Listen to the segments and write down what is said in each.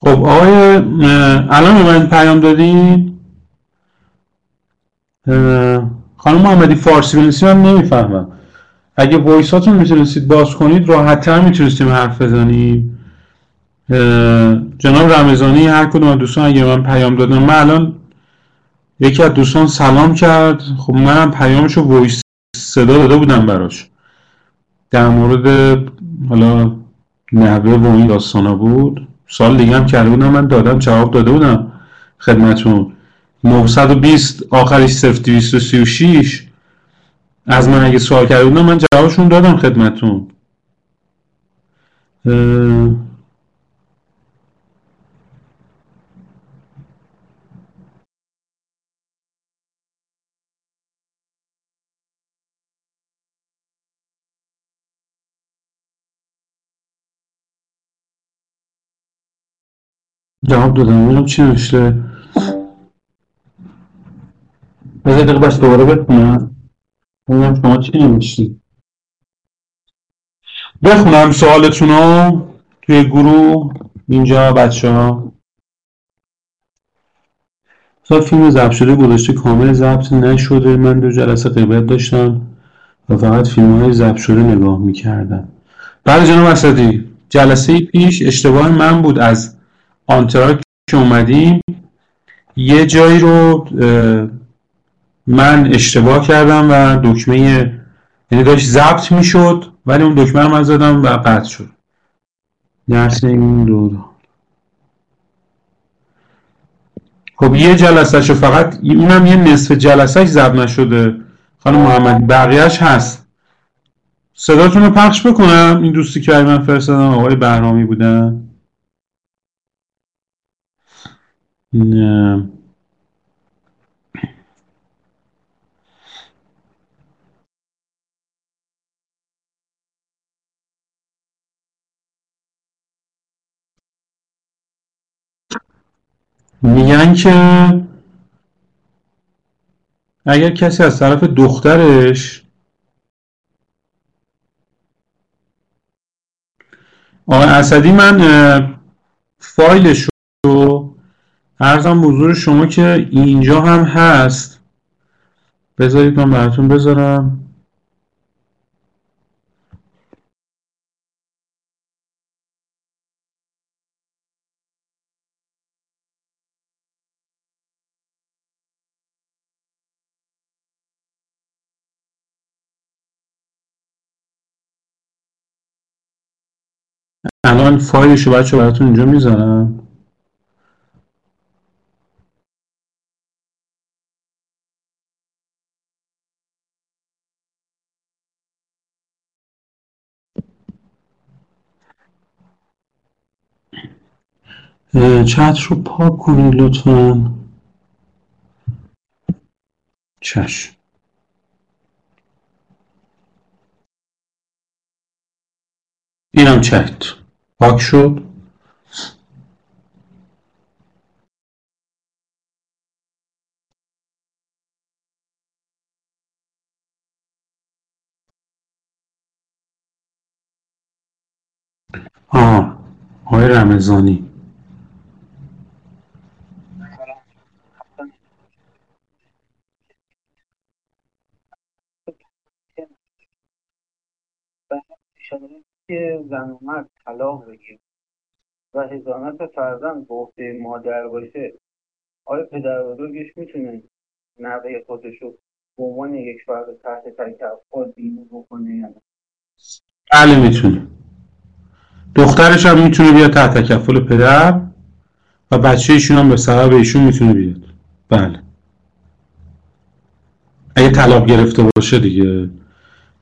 خب آقای الان من پیام دادین خانم محمدی فارسی بنویسی من نمی‌فهمم. اگه voice اتون می‌تونستید باز کنید راحتتر می‌تونستیم حرف بزنیم. جناب رمضانی هر کدوم دوستان اگه من پیام دادم من الان یکی از دوستان سلام کرد. خب منم پیامشو voice صدا داده بودم براش. در مورد حالا نحوه و این داستانا بود. سال دیگه هم کرده بودم من دادم جواب داده بودم خدمتون 920 آخرش 0236 از من اگه سوال کرده بودم من جوابشون دادم خدمتون جواب دادم. ببینم چی نوشته. بذار دقیقه بس دوباره بخونم ببینم شما چی نوشتی. بخونم سوالتون رو توی گروه. اینجا بچه ها فیلم ضبط شده گذاشته کامل ضبط نشده. من دو جلسه غیبت داشتم و فقط فیلم های ضبط شده نگاه می‌کردم. بعد جناب اسدی جلسه پیش اشتباه من بود. از آنتراک که اومدیم یه جایی رو من اشتباه کردم و دکمه یعنی داشت ضبط می‌شد ولی اون دکمه رو من زدم و قطع شد. درس این دو خب یه جلسهشو فقط اونم یه نصف جلسهش ضبط نشده. خانم محمدی بقیهش هست. صداتون رو پخش بکنم. این دوستی که من فرستادم آقای بهرامی بودن. میگن که اگر کسی از طرف دخترش آقای اسدی من فایلش رو ارزم بزرگ شما که اینجا هم هست. بذارید من براتون بذارم. الان فایلش بچه براتون اینجا می‌ذارم. چت رو پاک کنید لطفا. چشم. اینم چت. پاک شد. آه آقای رمزانی که زن و مرد طلاق بگیر و هزانت فرزند به عهده مادر باشه آیا پدر بزرگش می‌تونه نوه خودش رو به عنوان یک فرد تحت تکفل بیمه بکنه یا نه؟ بله می‌تونه. دخترش هم می‌تونه بیاد تحت تکفل پدر و بچه ایشون هم به سبب ایشون می‌تونه بیاد. بله. اگه طلاق گرفته باشه دیگه.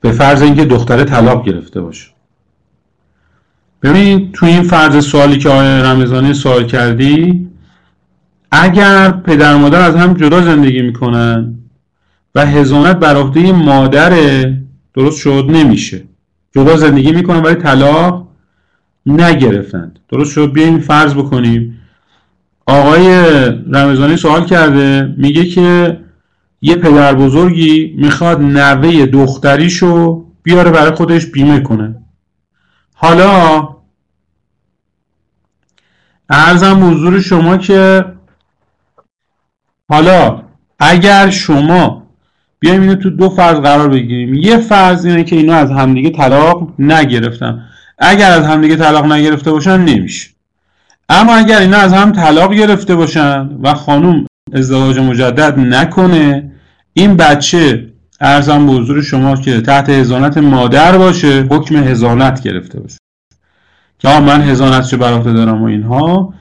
به فرض اینکه دختره طلاق گرفته باشه. ببین تو این فرض سوالی که آقای رمضانی سوال کردی اگر پدر مادر از هم جدا زندگی می‌کنن و هزانت بر عهده مادر درست شد؟ نمیشه. جدا زندگی می‌کنن ولی طلاق نگرفتند. درست شد؟ بیاین فرض بکنیم. آقای رمضانی سوال کرده میگه که یه پدر بزرگی می‌خواد نوه دختریشو بیاره برای خودش بیمه کنه. حالا ارزم حضور شما که حالا اگر شما بیایم اینو تو دو فرض قرار بگیریم. یه فرض اینه که اینا از همدیگه طلاق نگرفتن. اگر از همدیگه طلاق نگرفته باشن نمیشه. اما اگر اینا از هم طلاق گرفته باشن و خانوم ازدواج مجدد نکنه. این بچه ارزم به حضور شما که تحت هزانت مادر باشه حکم هزانت گرفته باشه. که من هزانتشو بر دارم و اینها.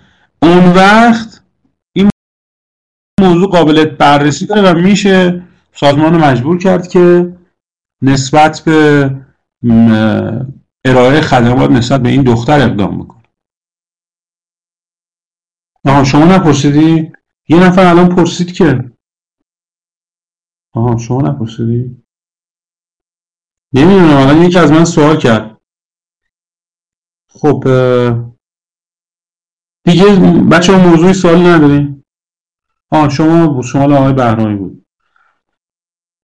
اون وقت این موضوع قابل بررسی داره و میشه سازمان رو مجبور کرد که نسبت به ارائه خدمات نسبت به این دختر اقدام بکنه. شما نپرسیدی؟ یه نفر الان پرسید که آها شما نپرسیدی؟ نمی‌دونم الان یکی از من سوال کرد. خب دیگه بچه موضوعی سوالی نداریم آه شما شما آقای بهرامی بود.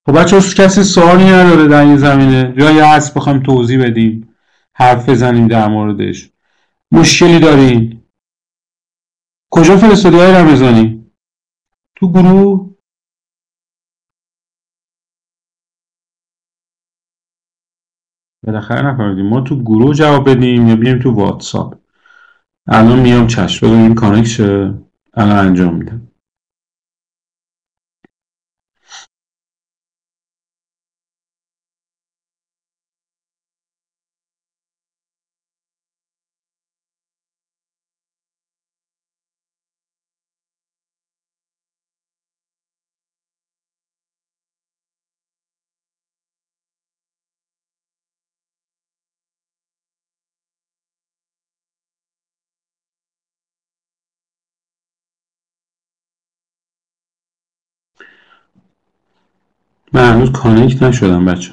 خب بچه کسی سوالی نداره در این زمینه؟ یا یه هست بخوایم توضیح بدیم حرف بزنیم در موردش. مشکلی دارین؟ کجا فرستادی های رمزانی تو گروه بالاخره نفهمیدیم. ما تو گروه جواب بدیم یا بیایم تو واتساپ؟ الان میام چشم. بگم این شه الان انجام میدم. من هنوز کانکت نشدم بچه.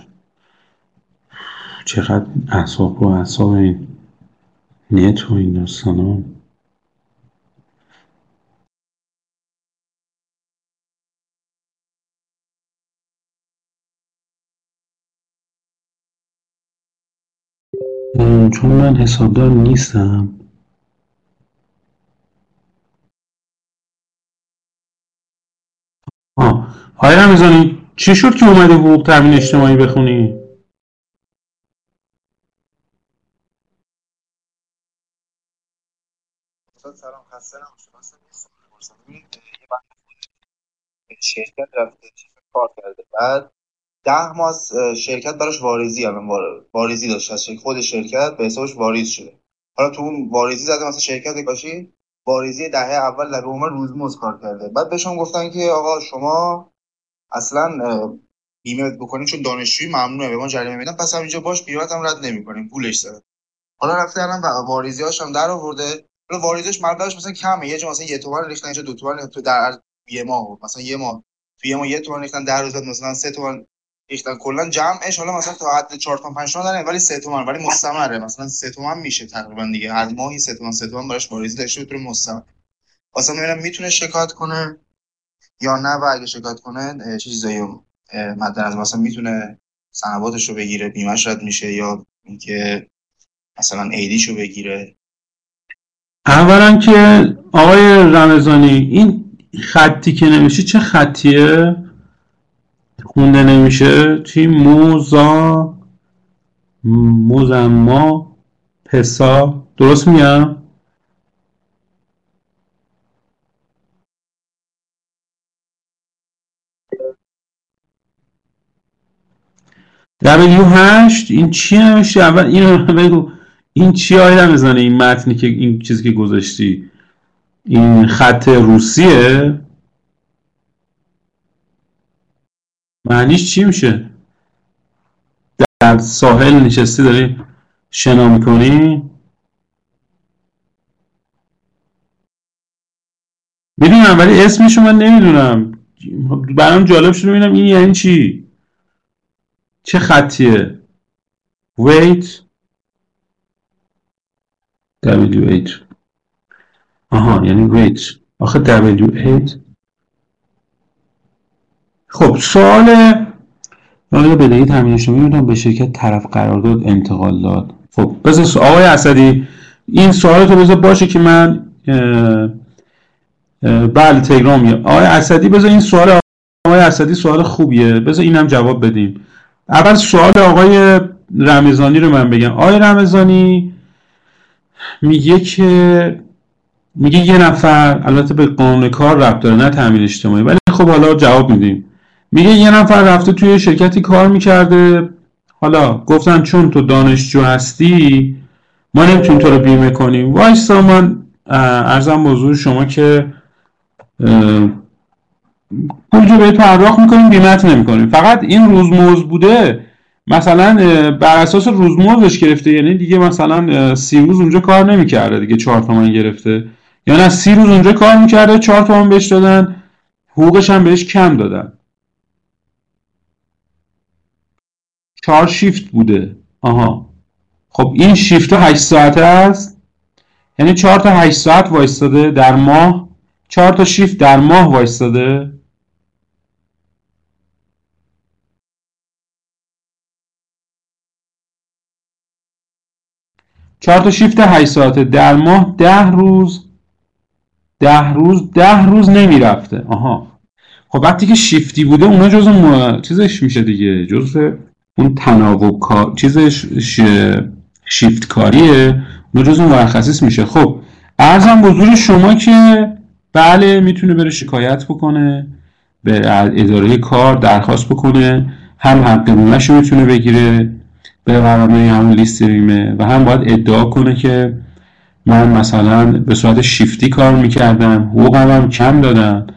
چقدر اصاب و اصاب این نت و این داستان چون من حسابدار نیستم. آه آقای رمزانی چی شد که اومدی حقوق تامین اجتماعی بخونی؟ سلام خسته شرکت رفته کار کرده؟ بعد ده ماه شرکت براش واریزی الان واریزی داشت. از خود شرکت به حسابش واریز شده. حالا تو اون واریزی زده مثلا شرکت باشی واریزی دهه اول در روز روزمز کار کرده. بعد بهشون گفتن که آقا شما اصلا بیمه بکنیم چون دانشجوی ممنوعه به ما جریمه میدن پس اینجا باش بیمت هم رد نمی‌کنیم پولش زده حالا رفته الان واریزی هم در آورده. حالا واریزش مبلغش مثلا کمه یه جا مثلا یه تومن ریختن اینجا دو تومن تو در یه ماه مثلا یه ماه. تو یه ماه یه تومن ریختن در روز مثلا سه تومن ریختن. کلا جمعش حالا مثلا تا حد 4 تا 5 تومن ولی سه تومن ولی مستمره. مثلا سه تومن میشه تقریبا دیگه. هر ماهی سه تومن سه تومن براش واریزی داشته به مستمر. واسه ببینم می‌تونه شکایت کنه. یا نه و اگه شکایت کنه چیزایی مد از مثلا می‌تونه سنواتش رو بگیره بیمش رد میشه یا اینکه مثلا ایدیش رو بگیره؟ اولا که آقای رمزانی این خطی که نمیشه چه خطیه؟ خونده نمیشه؟ چی؟ موزا موزما پسا درست میگم؟ W8 این چی نمیشه اول اینو بگو. این چی آیدم بزنه؟ این متنی که این چیزی که گذاشتی. این خط روسیه. معنیش چی میشه؟ در ساحل نشستی داری شنا می‌کنی؟ می‌دونم ولی اسمشو من نمی‌دونم. برام جالب شده ببینم این یعنی چی؟ چه خطیه؟ wait w8 آها یعنی wait آخه w8 خب سوال آیا بدهی تامین اجتماعی می‌دونم به شرکت طرف قرارداد انتقال داد. خب بذار آقای اسدی این سوال تو بذار باشه که من بله تلگرام آقای اسدی بذار این سوال آقای اسدی سوال خوبیه. بذار اینم جواب بدیم. اول سوال آقای رمزانی رو من بگم. آقای رمزانی میگه که میگه یه نفر البته به قانون کار ربط داره نه تامین اجتماعی. ولی خب حالا جواب میدیم. میگه یه نفر رفته توی شرکتی کار می‌کرده. حالا گفتن چون تو دانشجو هستی ما نمی‌تونیم تو رو بیمه کنیم. وایسا من ارزم بزرگ شما که پول جو بهت پرداخت می‌کنیم بیمت نمی‌کنیم. فقط این روزموز بوده مثلا بر اساس روزمزدش گرفته یعنی دیگه مثلا سی روز اونجا کار نمی‌کرده دیگه چهار تومن گرفته. یا نه سی روز اونجا کار می‌کرده چهار تومن بهش دادن حقوقش هم بهش کم دادن. چهار شیفت بوده. آها. خب این شیفت 8 ساعته است. یعنی چهار تا 8 ساعت وایستاده در ماه. چهار تا شیفت در ماه وایستاده. چهار تا شیفت 8 ساعته. در ماه ده روز ده روز ده روز نمی‌رفته. آها. خب وقتی که شیفتی بوده اونا جز چیزش میشه دیگه. جز اون تناوب کار چیزش شیفت کاریه. اون مرخصیص میشه. خب ارزم بزرگ شما که بله می‌تونه بره شکایت بکنه به اداره کار درخواست بکنه هم حق بیمهش می‌تونه بگیره. به برنامه همون لیست بیمه و هم باید ادعا کنه که من مثلا به صورت شیفتی کار می‌کردم حقوقم هم کم دادن.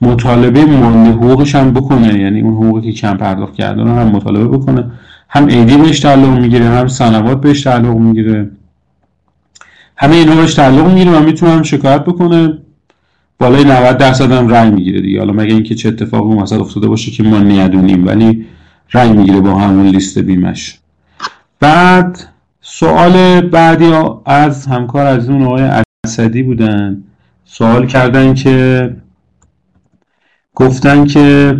مطالبه مانده حقوقش هم بکنه یعنی اون حقوقی که کم پرداخت کرده رو هم مطالبه بکنه. هم ایدی بهش تعلق می‌گیره هم سنوات بهش تعلق می‌گیره. همه اینا بهش تعلق می‌گیره و می‌تونه هم شکایت بکنه. بالای 90 درصد هم رأی می‌گیره دیگه. حالا مگه اینکه چه اتفاقی مثلا افتاده باشه که ما نیدونیم. ولی رأی می‌گیره با همون لیست بیمش. بعد سوال بعدی از همکار از اون آقای اسدی بودن. سوال کردن که گفتن که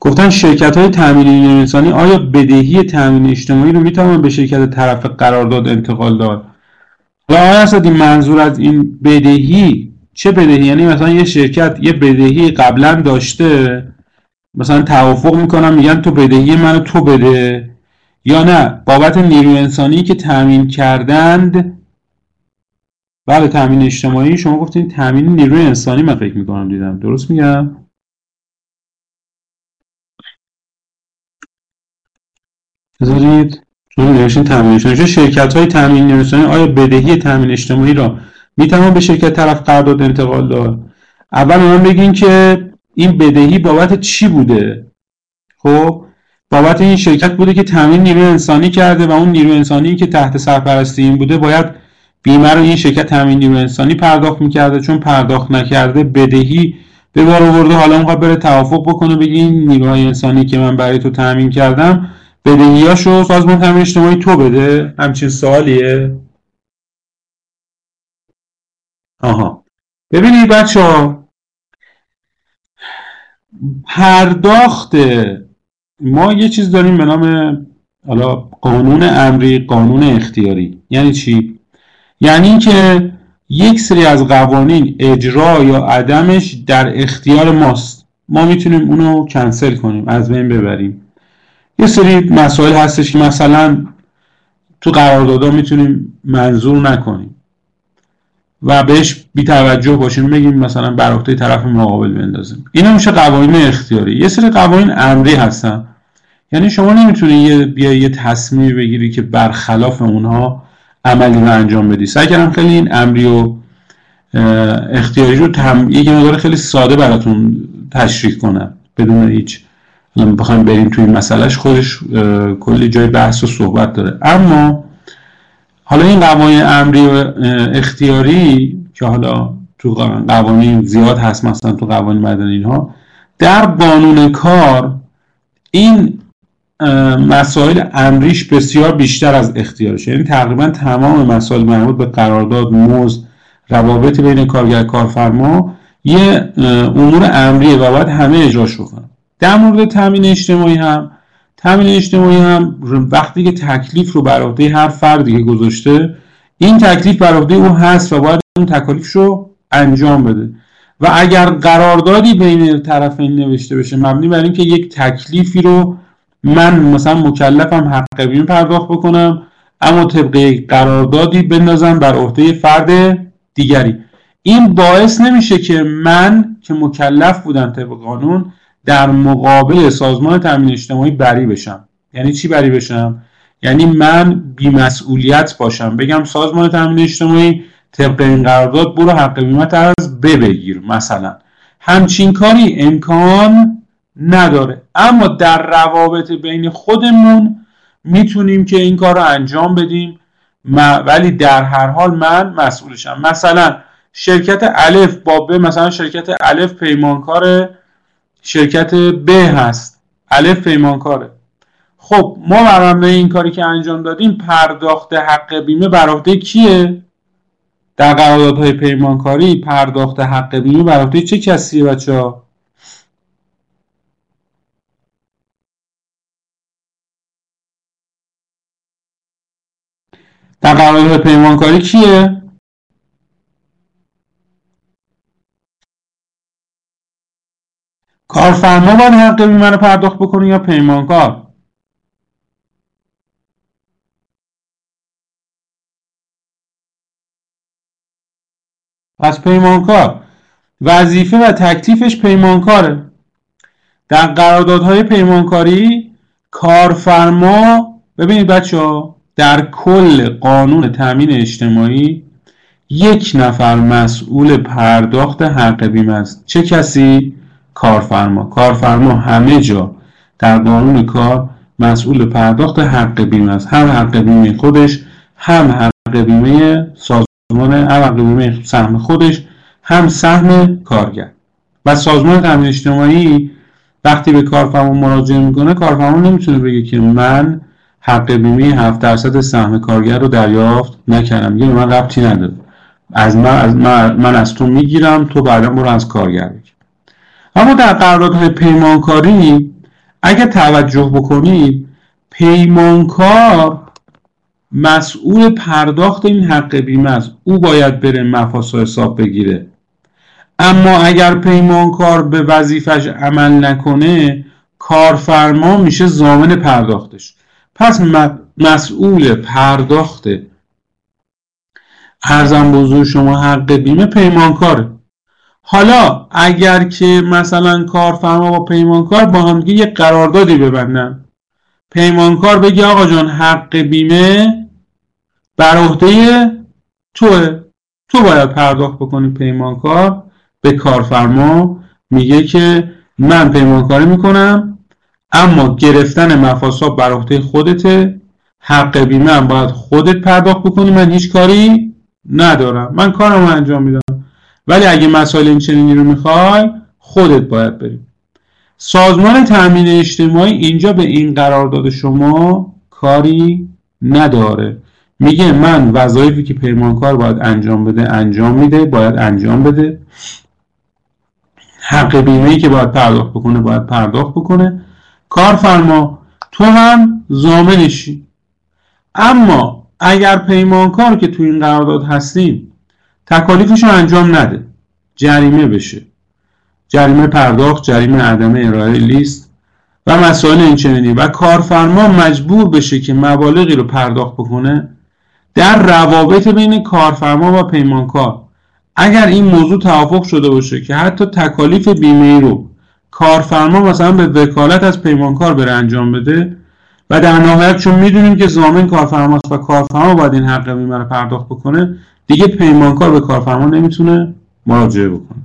گفتن شرکت های تامین انسانی آیا بدهی تامین اجتماعی رو می‌تونن به شرکت طرف قرارداد انتقال داد؟ حالا آیا اسدی منظور از این بدهی چه بدهی؟ یعنی مثلا یه شرکت یه بدهی قبلا داشته مثلا توافق می‌کنن میگن تو بدهی منو تو بده. یا نه بابت نیروی انسانی که تامین کردند. بله تامین اجتماعی. شما گفتین تامین نیروی انسانی من فکر می‌کنم دیدم. درست میگم؟ بذارید چون نوشتین تامین اجتماعی. شرکت های تامین نیروی انسانی؟ آیا بدهی تامین اجتماعی را می‌توان به شرکت طرف قرارداد انتقال داد؟ اول من بگین که این بدهی بابت چی بوده؟ خب بابت این شرکت بوده که تامین نیروی انسانی کرده و اون نیروی انسانی که تحت سرپرستی این بوده باید بیمه رو این شرکت تامین نیروی انسانی پرداخت می‌کرده چون پرداخت نکرده بدهی به بار آورده. حالا اون بره توافق بکنه بگی این نیروهای انسانی که من برای تو تامین کردم بدهیاشو سازمان تامین اجتماعی تو بده. همچین سوالیه؟ آها. ببینید بچه ها پرداخت. ما یه چیز داریم به نام حالا قانون امری قانون اختیاری. یعنی چی؟ یعنی اینکه یک سری از قوانین اجرا یا عدمش در اختیار ماست. ما می‌تونیم اونو کنسل کنیم از بین ببریم. یه سری مسائل هستش که مثلا تو قراردادها می‌تونیم منظور نکنیم. و بهش بی توجه باشیم بگیم مثلا بر طرف مقابل بندازیم اینا میشه قوانین اختیاری. یه سری قوانین امری هستن. یعنی شما نمی‌تونی یه بیا یه تصمیم بگیری که برخلاف اونها عملی رو انجام بدی. سعی کردم خیلی این امری و اختیاری رو تم... یک مقدار خیلی ساده براتون تشریح کنم. بدون هیچ بخوایم بریم توی مسئلهش خودش کلی جای بحث و صحبت داره. اما حالا این قوانین امری و اختیاری که حالا تو قوانین زیاد هست مثلا تو قوانین مدنی اینها در قانون کار این مسائل امریش بسیار بیشتر از اختیارش یعنی تقریبا تمام مسائل مربوط به قرارداد مزد روابط بین کارگر کارفرما یه امور امریه و باید همه اجراش بکنن در مورد تامین اجتماعی هم تامین اجتماعی هم وقتی که تکلیف رو بر عهده هر فردی که گذاشته این تکلیف بر عهده او هست و باید اون تکالیف رو انجام بده. و اگر قراردادی بین طرفین نوشته بشه مبنی بر اینکه یک تکلیفی رو من مثلا مکلفم حق بیمه پرداخت بکنم اما طبق یک قراردادی بندازم بر عهده فرد دیگری. این باعث نمیشه که من که مکلف بودم طبق قانون در مقابل سازمان تامین اجتماعی بری بشم. یعنی چی بری بشم؟ یعنی من بیمسئولیت باشم. بگم سازمان تامین اجتماعی طبق این قرارداد برو حق بیمت از ببگیر مثلا. همچین کاری امکان نداره. اما در روابط بین خودمون می‌تونیم که این کار رو انجام بدیم. ولی در هر حال من مسئولشم. مثلا شرکت الف با مثلا شرکت الف پیمانکار شرکت ب هست. الف پیمانکاره خب ما بر این کاری که انجام دادیم پرداخت حق بیمه بر عهده کیه؟ در قراردادهای پیمانکاری پرداخت حق بیمه بر چه کسیه بچه ها در قراردادهای پیمانکاری کیه؟ کارفرما باید حق بیمه رو پرداخت بکنه یا پیمانکار؟ پس پیمانکار. وظیفه و تکلیفش پیمانکاره. در قراردادهای پیمانکاری کارفرما ببینید بچه ها در کل قانون تامین اجتماعی یک نفر مسئول پرداخت حق بیمه است. چه کسی؟ کارفرما. کارفرما همه جا در قانون کار مسئول پرداخت حق بیمه است. هم حق بیمه خودش هم حق بیمه سازمان هم حق بیمه سهم خودش هم سهم کارگر. و سازمان تامین اجتماعی وقتی به کارفرما مراجعه می‌کنه کارفرما نمی‌تونه بگه که من حق بیمه 7 درصد سهم کارگر رو دریافت نکردم. میگه من ربطی نداره. از من از من, من از تو می‌گیرم تو بعدا برو از کارگر اما در قراردادهای پیمانکاری اگر توجه بکنید پیمانکار مسئول پرداخت این حق بیمه است. او باید بره مفاس حساب بگیره. اما اگر پیمانکار به وظیفش عمل نکنه کارفرما میشه زامن پرداختش. پس مسئول پرداخت. ارزم بزرگ شما حق بیمه پیمانکاره. حالا اگر که مثلا کارفرما با پیمانکار با هم یه قراردادی ببندن. پیمانکار بگی آقا جان حق بیمه بر عهده توه. تو باید پرداخت بکنی پیمانکار. به کارفرما میگه که من پیمانکاری می‌کنم اما گرفتن مفاسا بر عهده خودته حق بیمه هم باید خودت پرداخت بکنی. من هیچ کاری ندارم. من کارم انجام میدم. ولی اگه مسائل این چنینی رو می‌خوای خودت باید بریم سازمان تأمین اجتماعی اینجا به این قرارداد شما کاری نداره. میگه من وظایفی که پیمانکار باید انجام بده انجام میده باید انجام بده. حق بیمه ای که باید پرداخت بکنه باید پرداخت بکنه. کارفرما تو هم زامنشی. اما اگر پیمانکار که تو این قرارداد هستیم تکالیفش رو انجام نده. جریمه بشه. جریمه پرداخت جریمه عدم ارائه لیست و مسائل اینچنینی. و کارفرما مجبور بشه که مبالغی رو پرداخت بکنه در روابط بین کارفرما و پیمانکار. اگر این موضوع توافق شده باشه که حتی تکالیف بیمه رو کارفرما مثلا به وکالت از پیمانکار بره انجام بده و در نهایت چون می‌دونیم که زامن کارفرماست و کارفرما باید این حق بیمه رو پرداخت بکنه دیگه پیمانکار به کارفرما نمی‌تونه مراجعه بکنه.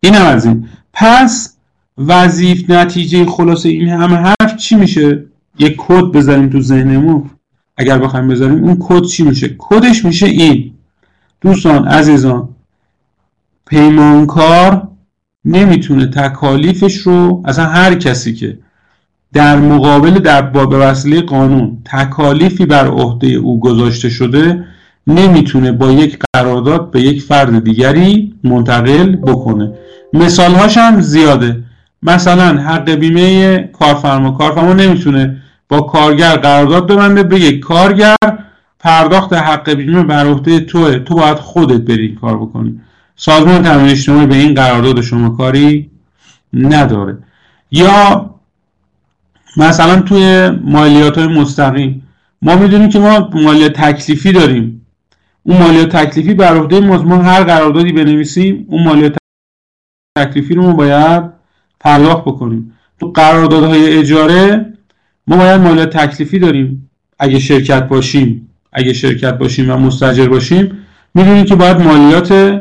این هم از این. پس وظیف نتیجه خلاصه این همه حرف چی میشه؟ یک کد بذاریم تو ذهنمون. اگر بخوایم بذاریم اون کد چی میشه؟ کدش میشه این. دوستان عزیزان پیمانکار نمی‌تونه تکالیفش رو اصلا هر کسی که در مقابل در با به وسیله قانون تکالیفی بر عهده او گذاشته شده نمی‌تونه با یک قرارداد به یک فرد دیگری منتقل بکنه. مثالهاش هم زیاده. مثلا حق بیمه کارفرما. کارفرما نمی‌تونه با کارگر قرارداد ببنده یک کارگر پرداخت حق بیمه بر عهده توه. تو باید خودت بری کار بکنی. سازمان تامین اجتماعی به این قرارداد شما کاری نداره. یا مثلا توی مالیات های مستقیم. ما می‌دونیم که ما مالیات تکلیفی داریم. اون مالیات تکلیفی بر عهده ما هر قراردادی بنویسیم اون مالیات تکلیفی رو ما باید پرداخت بکنیم. تو قراردادهای اجاره ما باید مالیات تکلیفی داریم. اگه شرکت باشیم اگه شرکت باشیم و مستجر باشیم می‌دونیم که باید مالیات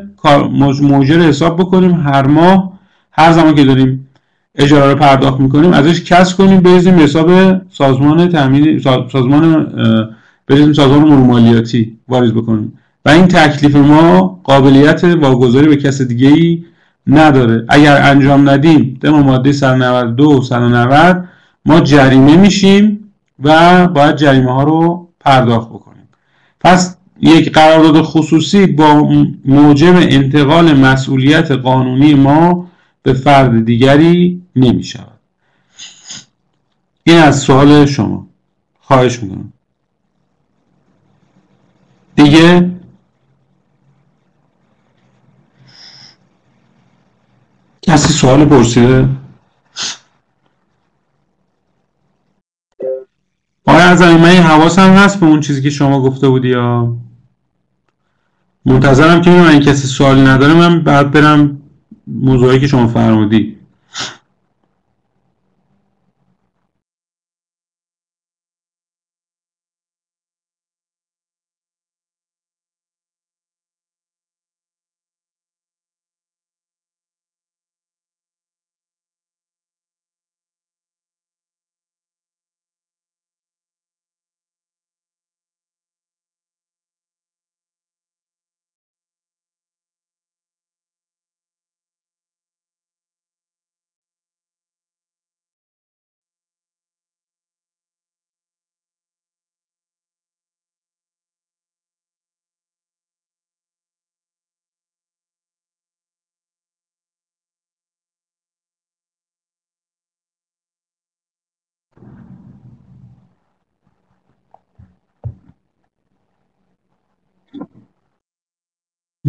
موجر حساب بکنیم. هر ماه هر زمان که داریم اجاره رو پرداخت می‌کنیم ازش کس کنیم بریزیم حساب سازمان تامین سازمان بریزیم سازمان امور مالیاتی واریز بکنیم. و این تکلیف ما قابلیت واگذاری به کس دیگه ای نداره. اگر انجام ندیم طبق ماده 192 190 ما جریمه میشیم و باید جریمه ها رو پرداخت بکنیم. پس یک قرارداد خصوصی با موجب انتقال مسئولیت قانونی ما به فرد دیگری نمی شود این از سوال شما. خواهش می‌کنم. دیگه کسی سوال پرسیده؟ آیا از من حواسم هست به اون چیزی که شما گفته بودی یا؟ منتظرم که این کسی سوالی نداره من بعد برم موضوعی که شما فرمودی.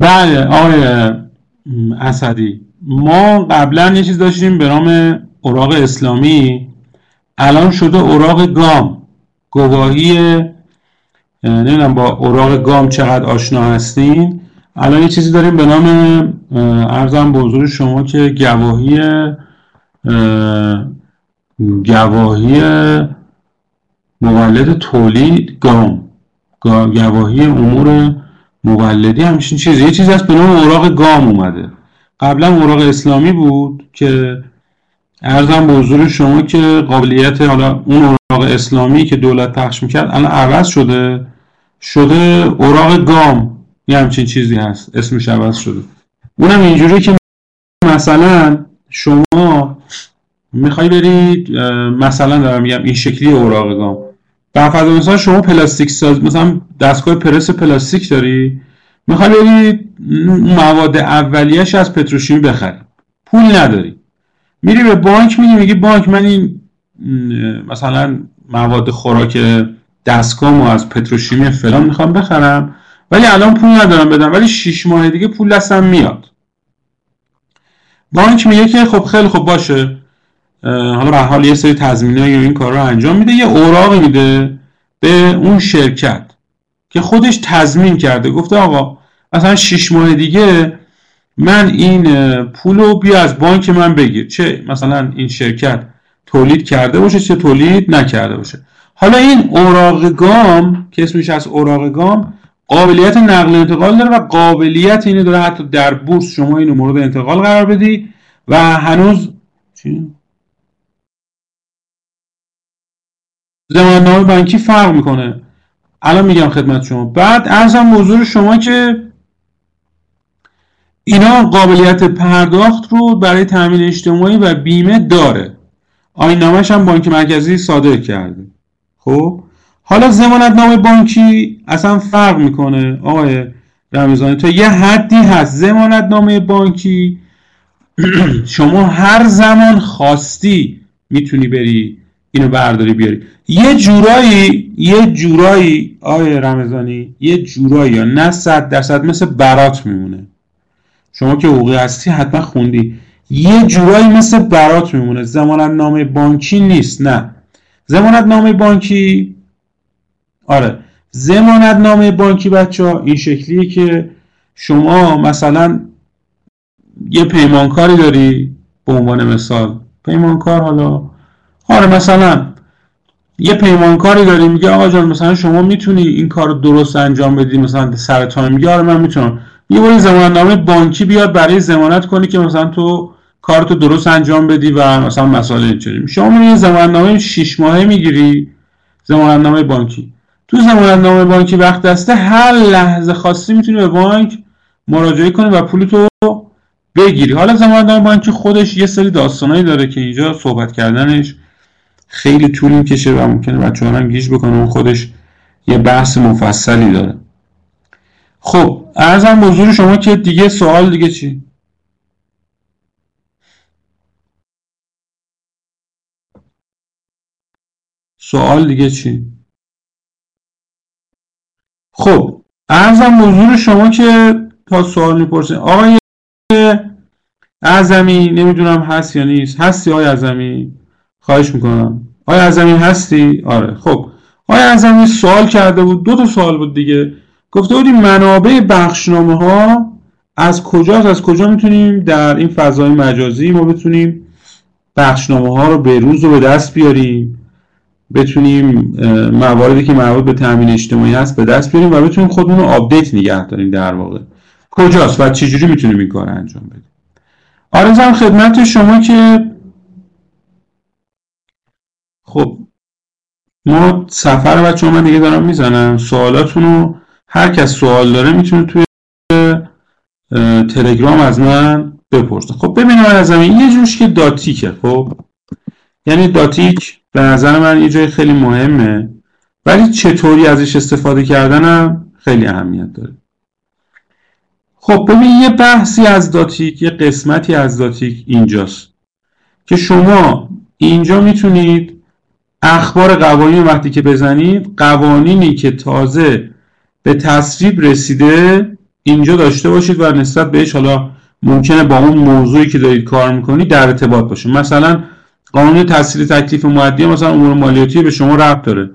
بله آقای اسدی. ما قبلا یه چیز داشتیم به نام اوراق اسلامی. الان شده اوراق گام. گواهی نمی‌دونم با اوراق گام چقدر آشنا هستین. الان یه چیزی داریم به نام ارزم به حضور شما که گواهی گواهی مولد تولید گام. گواهی امور مولدی همچین چیزی. یه چیزی هست به نام اوراق گام اومده. قبلا اوراق اسلامی بود که ارزم به حضور شما که قابلیت حالا اون اوراق اسلامی که دولت پخش می‌کرد الان عوض شده. شده اوراق گام. یه همچین چیزی هست. اسمش عوض شده. اونم اینجوری که مثلا شما می‌خوای برید مثلا دارم میگم این شکلی اوراق گام. در فضا مثلا شما پلاستیک ساز مثلا دستگاه پرس پلاستیک داری؟ می‌خوای بری مواد اولیه‌اش از پتروشیمی بخری. پول نداری. میری به بانک میگی میگی بانک من این مثلا مواد خوراک دستگاه از پتروشیمی فلان می‌خوام بخرم ولی الان پول ندارم بدم. ولی 6 ماه دیگه پول دستم میاد. بانک میگه که خب خیلی خب باشه. حالا حال یه سری تضمینایی این کار رو انجام میده. یه اوراقی میده به اون شرکت که خودش تضمین کرده. گفته آقا مثلا 6 ماه دیگه من این پول رو بیا از بانک من بگیر. چه مثلا این شرکت تولید کرده باشه چه تولید نکرده باشه. حالا این اوراق گام که اسمش از اوراق گام قابلیت نقل انتقال داره و قابلیت اینه داره حتی در بورس شما اینو مورد انتقال قرار بدی و هنوز چی؟ زماننامه بانکی فرق می‌کنه. الان میگم خدمت شما. بعد ارزم موضوع شما که اینا قابلیت پرداخت رو برای تامین اجتماعی و بیمه داره. آین نامش هم بانک مرکزی صادر کرده. خب؟ حالا زمانت نامه بانکی اصلا فرق می‌کنه. آقای رمزانی تا یه حدی هست. زمانت نامه بانکی شما هر زمان خواستی می‌تونی بری اینو برداری بیاری. یه جورایی یه جورایی آیه رمضانی یه جورایی نه صد درصد مثل برات میمونه. شما که حقوقی هستی حتما خوندی. یه جورایی مثل برات میمونه. زمانت نامه بانکی نیست نه. زمانت نامه بانکی آره. زمانت نامه بانکی بچه ها این شکلیه که شما مثلا یه پیمانکاری داری به عنوان مثال. پیمانکار حالا آره مثلا یه پیمانکاری داری میگه آقا جان مثلا شما می‌تونی این کار رو درست انجام بدی مثلا سرطان میگه آره من می‌تونم. یه بار زمانت نامه بانکی بیاد برای زمانت کنی که مثلا تو کارتو درست انجام بدی و مثلا مسائل اینجوری. شما میری زمانت نامه 6 ماهه می‌گیری زمانت نامه بانکی. تو زمانت نامه بانکی وقت دسته هر لحظه خواستی می‌تونی به بانک مراجعه کنی و پولتو بگیری. حالا زمانت نامه بانکی خودش یه سری داستانایی داره که اینجا صحبت کردنش. خیلی طول می‌کشه و ممکنه بچه هم گیج بکنه اون خودش یه بحث مفصلی داره. خب ارزم حضور شما که دیگه سوال دیگه چی؟ سوال دیگه چی؟ خب ارزم حضور شما که تا سوال می‌پرسید آقای اعظمی نمی‌دونم هست یا نیست. هستی آقای اعظمی خواهش می‌کنم. آقای اعظمی هستی؟ آره. خب. آقای اعظمی سوال کرده بود؟ دو تا سوال بود دیگه. گفته بودیم منابع بخشنامه ها از کجاست؟ از کجا می‌تونیم در این فضای مجازی ما بتونیم بخشنامه ها رو به روز رو به دست بیاریم؟ بتونیم مواردی که مربوط به تامین اجتماعی هست به دست بیاریم و بتونیم خودمون رو update نگه داریم در واقع. کجاست و چجوری می‌تونیم این کار انجام بدیم؟ عرضم خدمت شما که خب ما سفر بچه من دیگه دارم می‌زنم. سوالاتون رو هر کس سوال داره می‌تونه توی تلگرام از من بپرسه. خب ببینیم از این یه جوش که داتیکه خب. یعنی داتیک به نظر من یه جای خیلی مهمه. ولی چطوری ازش استفاده کردنم خیلی اهمیت داره. خب ببین یه بحثی از داتیک یه قسمتی از داتیک اینجاست که شما اینجا می‌تونید اخبار قوانین وقتی که بزنید قوانینی که تازه به تصویب رسیده اینجا داشته باشید و نسبت بهش حالا ممکنه با اون موضوعی که دارید کار می‌کنید در ارتباط باشه. مثلا قانون تسهیل تکلیف مادی مثلا امور مالیاتی به شما ربط داره.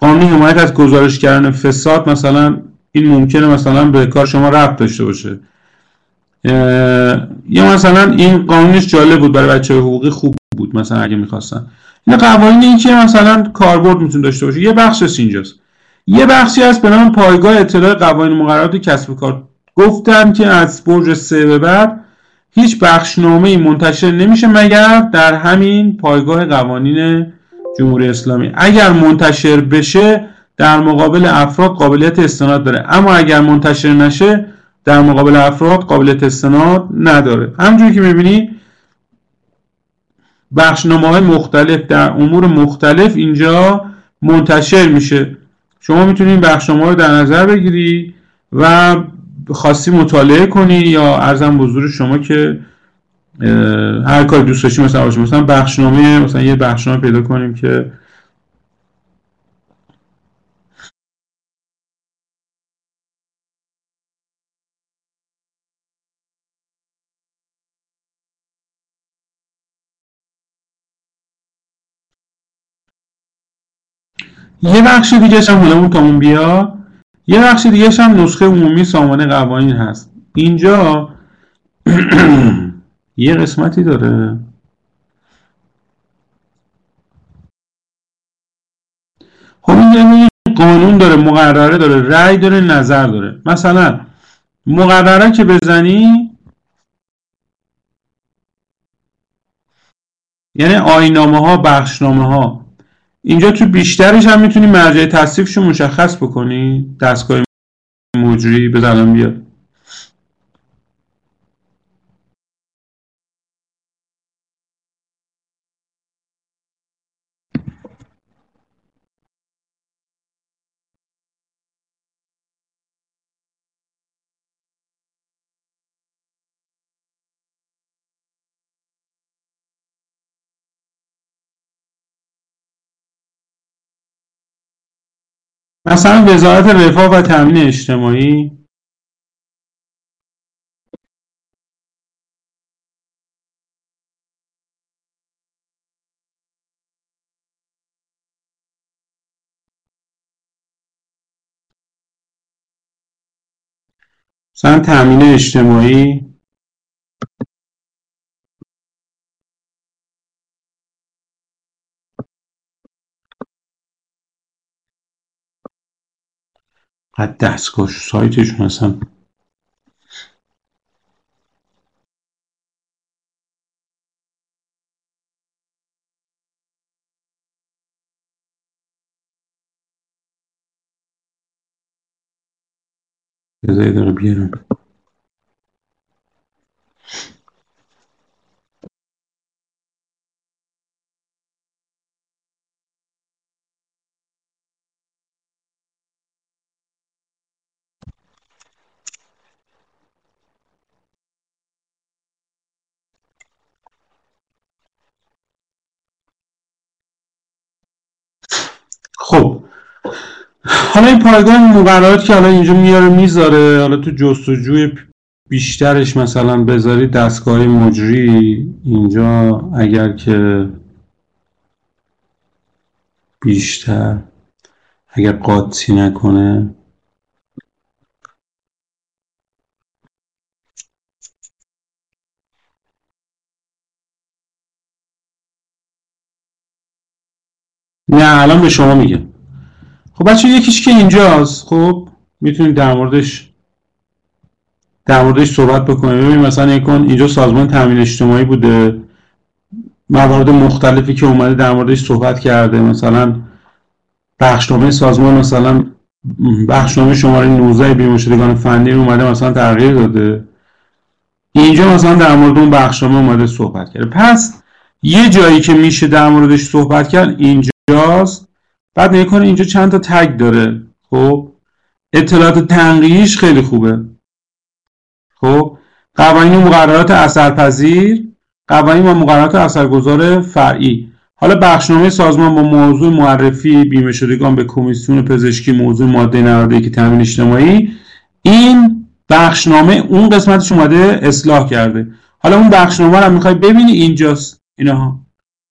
قانون حمایت از گزارش کردن فساد مثلا این ممکنه مثلا به کار شما ربط داشته باشه. یا مثلا این قانونش جالب بود برای بچه حقوقی خوب بود مثلا اگه می‌خواستن. این قوانین این که مثلا کاربرد می‌تونه داشته باشه. یه بخشش اینجاست. یه بخشی هست به نام پایگاه اطلاع قوانین مقررات کسب و کار. گفتن که از برج سه به بعد هیچ بخشنامه منتشر نمیشه مگر در همین پایگاه قوانین جمهوری اسلامی. اگر منتشر بشه در مقابل افراد قابلیت استناد داره. اما اگر منتشر نشه در مقابل افراد قابلیت استناد نداره. همونجوری که می‌بینی بخشنامه های مختلف در امور مختلف اینجا منتشر میشه. شما می‌تونید بخشنامه رو در نظر بگیری و خواستی مطالعه کنی یا ارزم بزرگ شما که هر کاری دوست داشتی مثلا مثلا بخشنامه مثلا یه بخشنامه پیدا کنیم که یه بخش دیگه هم اون بیا. یه بخش دیگه هم نسخه عمومی سامانه قوانین هست. اینجا یه قسمتی داره. خب این قانون داره مقرره داره رأی داره نظر داره. مثلا مقرره که بزنی یعنی آینامه ها بخشنامه ها اینجا تو بیشترش هم می‌تونی مرجع تصریفش رو مشخص بکنی دستگاه مجری بزنم بیاد. مثلا وزارت رفاه و تامین اجتماعی؟ مثلا تامین اجتماعی؟ قد دستگاه سایتشون اصلا بذار دقیقه بیارم خب حالا این پایگاه مقررات که حالا اینجا میاره می‌ذاره حالا تو جستجوی بیشترش مثلا بذاری دستگاه مجری اینجا اگر که بیشتر اگر قاطی نکنه. نه الان به شما میگم. خب بچه یکیش که اینجاست. خب می‌تونید در موردش در موردش صحبت بکنیم. ببین مثلا یکن اینجا سازمان تامین اجتماعی بوده. موارد مختلفی که اومده در موردش صحبت کرده. مثلا بخشنامه سازمان مثلا بخشنامه شماره 19 بیمه شدگان فنی اومده مثلا تغییر داده. اینجا مثلا در مورد اون بخشنامه اومده صحبت کرده. پس یه جایی که میشه در موردش صحبت کرد اینجاست. بعد نگاه کنه اینجا چند تا تگ داره. خب؟ اطلاعات تنقیش خیلی خوبه. خب؟ قوانین و مقررات اثرپذیر قوانین و مقررات اثرگذار فرعی. حالا بخشنامه سازمان با موضوع معرفی بیمه شدگان به کمیسیون پزشکی موضوع ماده 91 که تامین اجتماعی این بخشنامه اون قسمتش اومده اصلاح کرده. حالا اون بخشنامه رو می‌خوای ببینی اینجاست. اینها.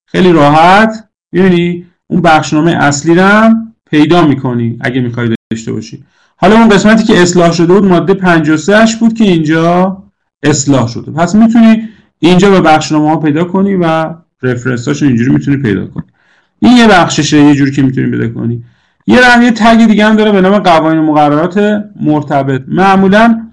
خیلی راحت. ببینی اون بخشنامه اصلی رو هم پیدا می‌کنی اگه می‌خوای داشته باشی. حالا اون قسمتی که اصلاح شده بود ماده 53 بود که اینجا اصلاح شده. پس می‌تونی اینجا به بخشنامه ها پیدا کنی و رفرنس هاشو اینجوری می‌تونی پیدا کنی. این یه بخششه یه جوری که می‌تونی پیدا کنی. یه رنگ تگ دیگه هم داره به نام قوانین مقررات مرتبط. معمولا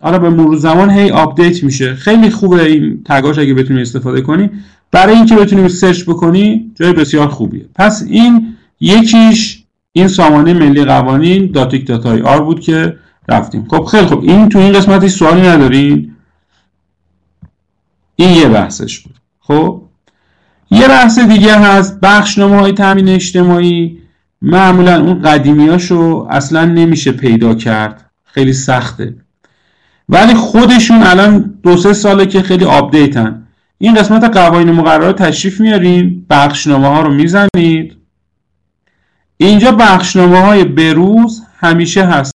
حالا به مرور زمان هی update میشه. خیلی خوبه این tag اش اگه بتونی استفاده کنی. برای اینکه بتونی search بکنی جای بسیار خوبیه. پس این یکیش این سامانه ملی قوانین داتیک dot IR بود که رفتیم. خب خیلی خوب. این تو این قسمتی سوالی ندارین این یه بحثش بود. خب؟ یه بحث دیگه هست. بخشنامه های تامین اجتماعی. معمولا اون قدیمیاشو اصلا نمیشه پیدا کرد. خیلی سخته. ولی خودشون الان دو سه ساله که خیلی آپدیتن. این قسمت قوانین مقررات تشریف میارین بخشنامه ها رو می‌زنید. اینجا بخشنامه های بروز همیشه هست.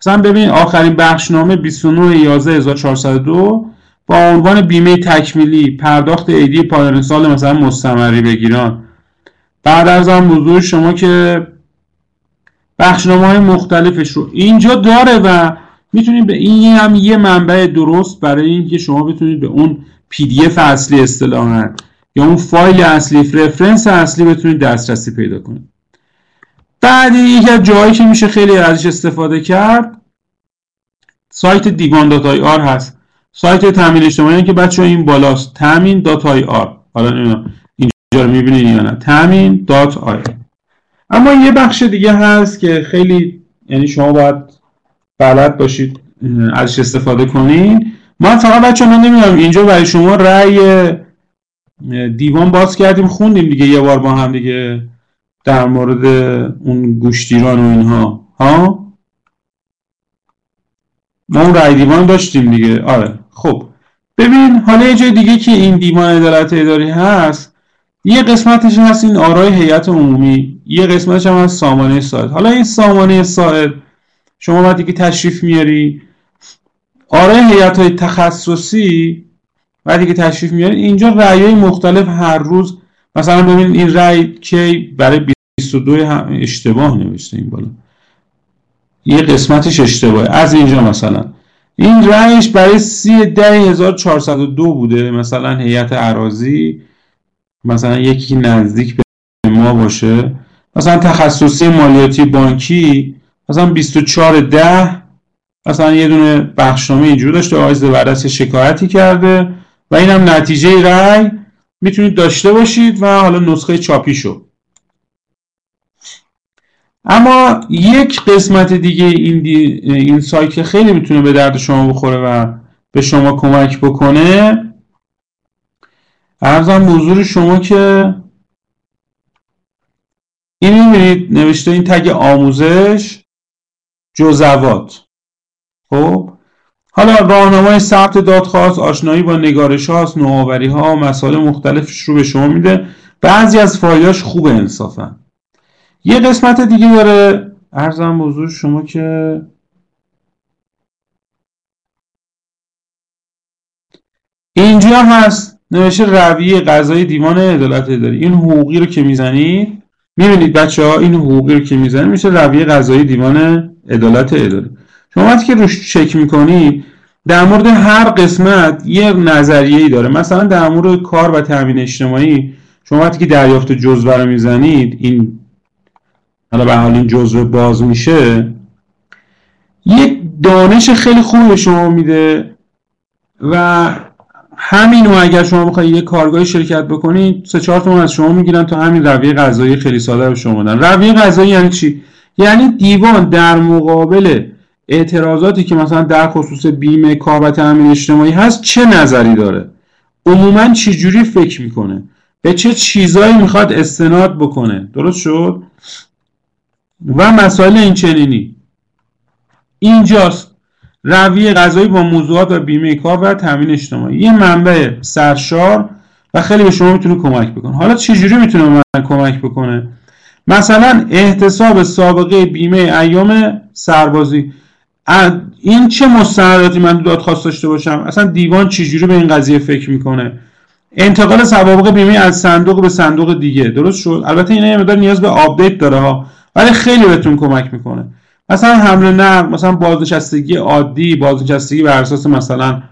مثلا ببین آخرین بخشنامه 29 11 1402 با عنوان بیمه تکمیلی پرداخت ایدی پایان سال مثلا مستمری بگیران. بعد از آن بزرگ شما که بخشنامه های مختلفش رو اینجا داره و می‌تونید به این هم یه منبع درست برای اینکه شما بتونید به اون PDF اصلی اصطلاحا یا اون فایل اصلی reference اصلی بتونید دسترسی پیدا کنید. بعد یکی از جایی که میشه خیلی ازش استفاده کرد سایت دیوان dot IR هست. سایت تامین اجتماعی که بچه این بالاست. تامین dot IR. حالا اینجا رو می‌بینید یا نه. تامین dot I اما یه بخش دیگه هست که خیلی یعنی شما باید بلد باشید ازش استفاده کنید ما فقط بچه من نمی‌دونم اینجا برای شما رأی دیوان باز کردیم خوندیم دیگه یه بار با هم دیگه در مورد اون گوشتیران و اینها. ها؟ ما اون رأی دیوان داشتیم دیگه. آره. خب. ببین حالا یه جای دیگه که این دیوان عدالت اداری هست یه قسمتش هست این آرای هیئت عمومی یه قسمتش هم از سامانه ساعت حالا این سامانه ساعت شما وقتی که تشریف میاری آره هیئت های تخصصی وقتی که تشریف میاری اینجا رأی های مختلف هر روز. مثلا ببین این رأی کی برای 22 هم اشتباه نوشته این بالا. یه قسمتش اشتباهه. از اینجا مثلا. این رأیش برای سی ده 1402 بوده. مثلا هیئت عراضی مثلا یکی نزدیک به ما باشه. مثلا تخصصی مالیاتی بانکی مثلا 24 ده مثلا یه دونه بخشنامه اینجور داشته آقای زبردست شکایتی کرده و اینم نتیجه رأی. می‌تونید داشته باشید و حالا نسخه چاپی شو اما یک قسمت دیگه این, دی... این سایت خیلی می‌تونه به درد شما بخوره و به شما کمک بکنه. ارزم حضور شما که این می‌بینید نوشته این تگ آموزش جزوات. خب؟ حالا راهنمای ثبت دادخواست آشنایی با نگارش هاست نوآوری ها مسائل مختلفش رو به شما میده. بعضی از فایلاش خوب انصافا. یه قسمت دیگه داره. ارزم بزرگ شما که اینجا هست. نوشته رویه قضایی دیوان عدالت اداری. این حقوقی رو که می‌زنید می‌بینید بچه ها این حقوقی رو که می‌زنید میشه رویه قضایی دیوان عدالت اداری. شما وقتی که روش چک می‌کنید در مورد هر قسمت یه نظریه ای داره. مثلا در مورد کار و تامین اجتماعی شما وقتی که دریافت جزوه رو می‌زنید این حالا به حال این جزوه باز میشه یک دانش خیلی خوب به شما میده و همینو اگر شما بخواید یه کارگاه شرکت بکنید سه چهار تومن از شما می‌گیرن تا همین رویه غذایی خیلی ساده به شما دن رویه غذایی یعنی چی؟ یعنی دیوان در مقابل اعتراضاتی که مثلا در خصوص بیمه کار و تامین اجتماعی هست چه نظری داره؟ عموما چجوری فکر می‌کنه؟ به چه چیزایی می‌خواد استناد بکنه؟ درست شد؟ و مسائل این چنینی. اینجاست. روی غذایی با موضوعات و بیمه کار و تامین اجتماعی. یه منبع سرشار و خیلی به شما می‌تونه کمک بکنه. حالا چجوری می‌تونه به من کمک بکنه؟ مثلا احتساب سابقه بیمه ایام سربازی. این چه مستنداتی من دادخواست داشته باشم؟ اصلا دیوان چجوری به این قضیه فکر می‌کنه؟ انتقال سوابق بیمه از صندوق به صندوق دیگه. درست شد؟ البته این یه مقدار نیاز به آپدیت داره ها. ولی خیلی بهتون کمک می‌کنه. مثلا حمل نقل مثلا بازنشستگی عادی بازنشستگی بر اساس مثلا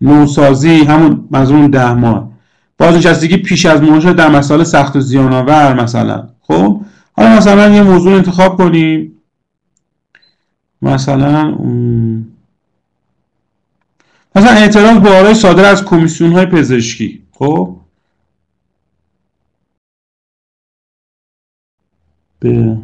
نوسازی همون منظور ده ماه. بازنشستگی پیش از منشأ در مسائل سخت و زیان آور مثلا. خب؟ حالا مثلا یه موضوع انتخاب کنیم. مثلا مثلا اعتراض به آرای صادر از کمیسیون های پزشکی خب؟ به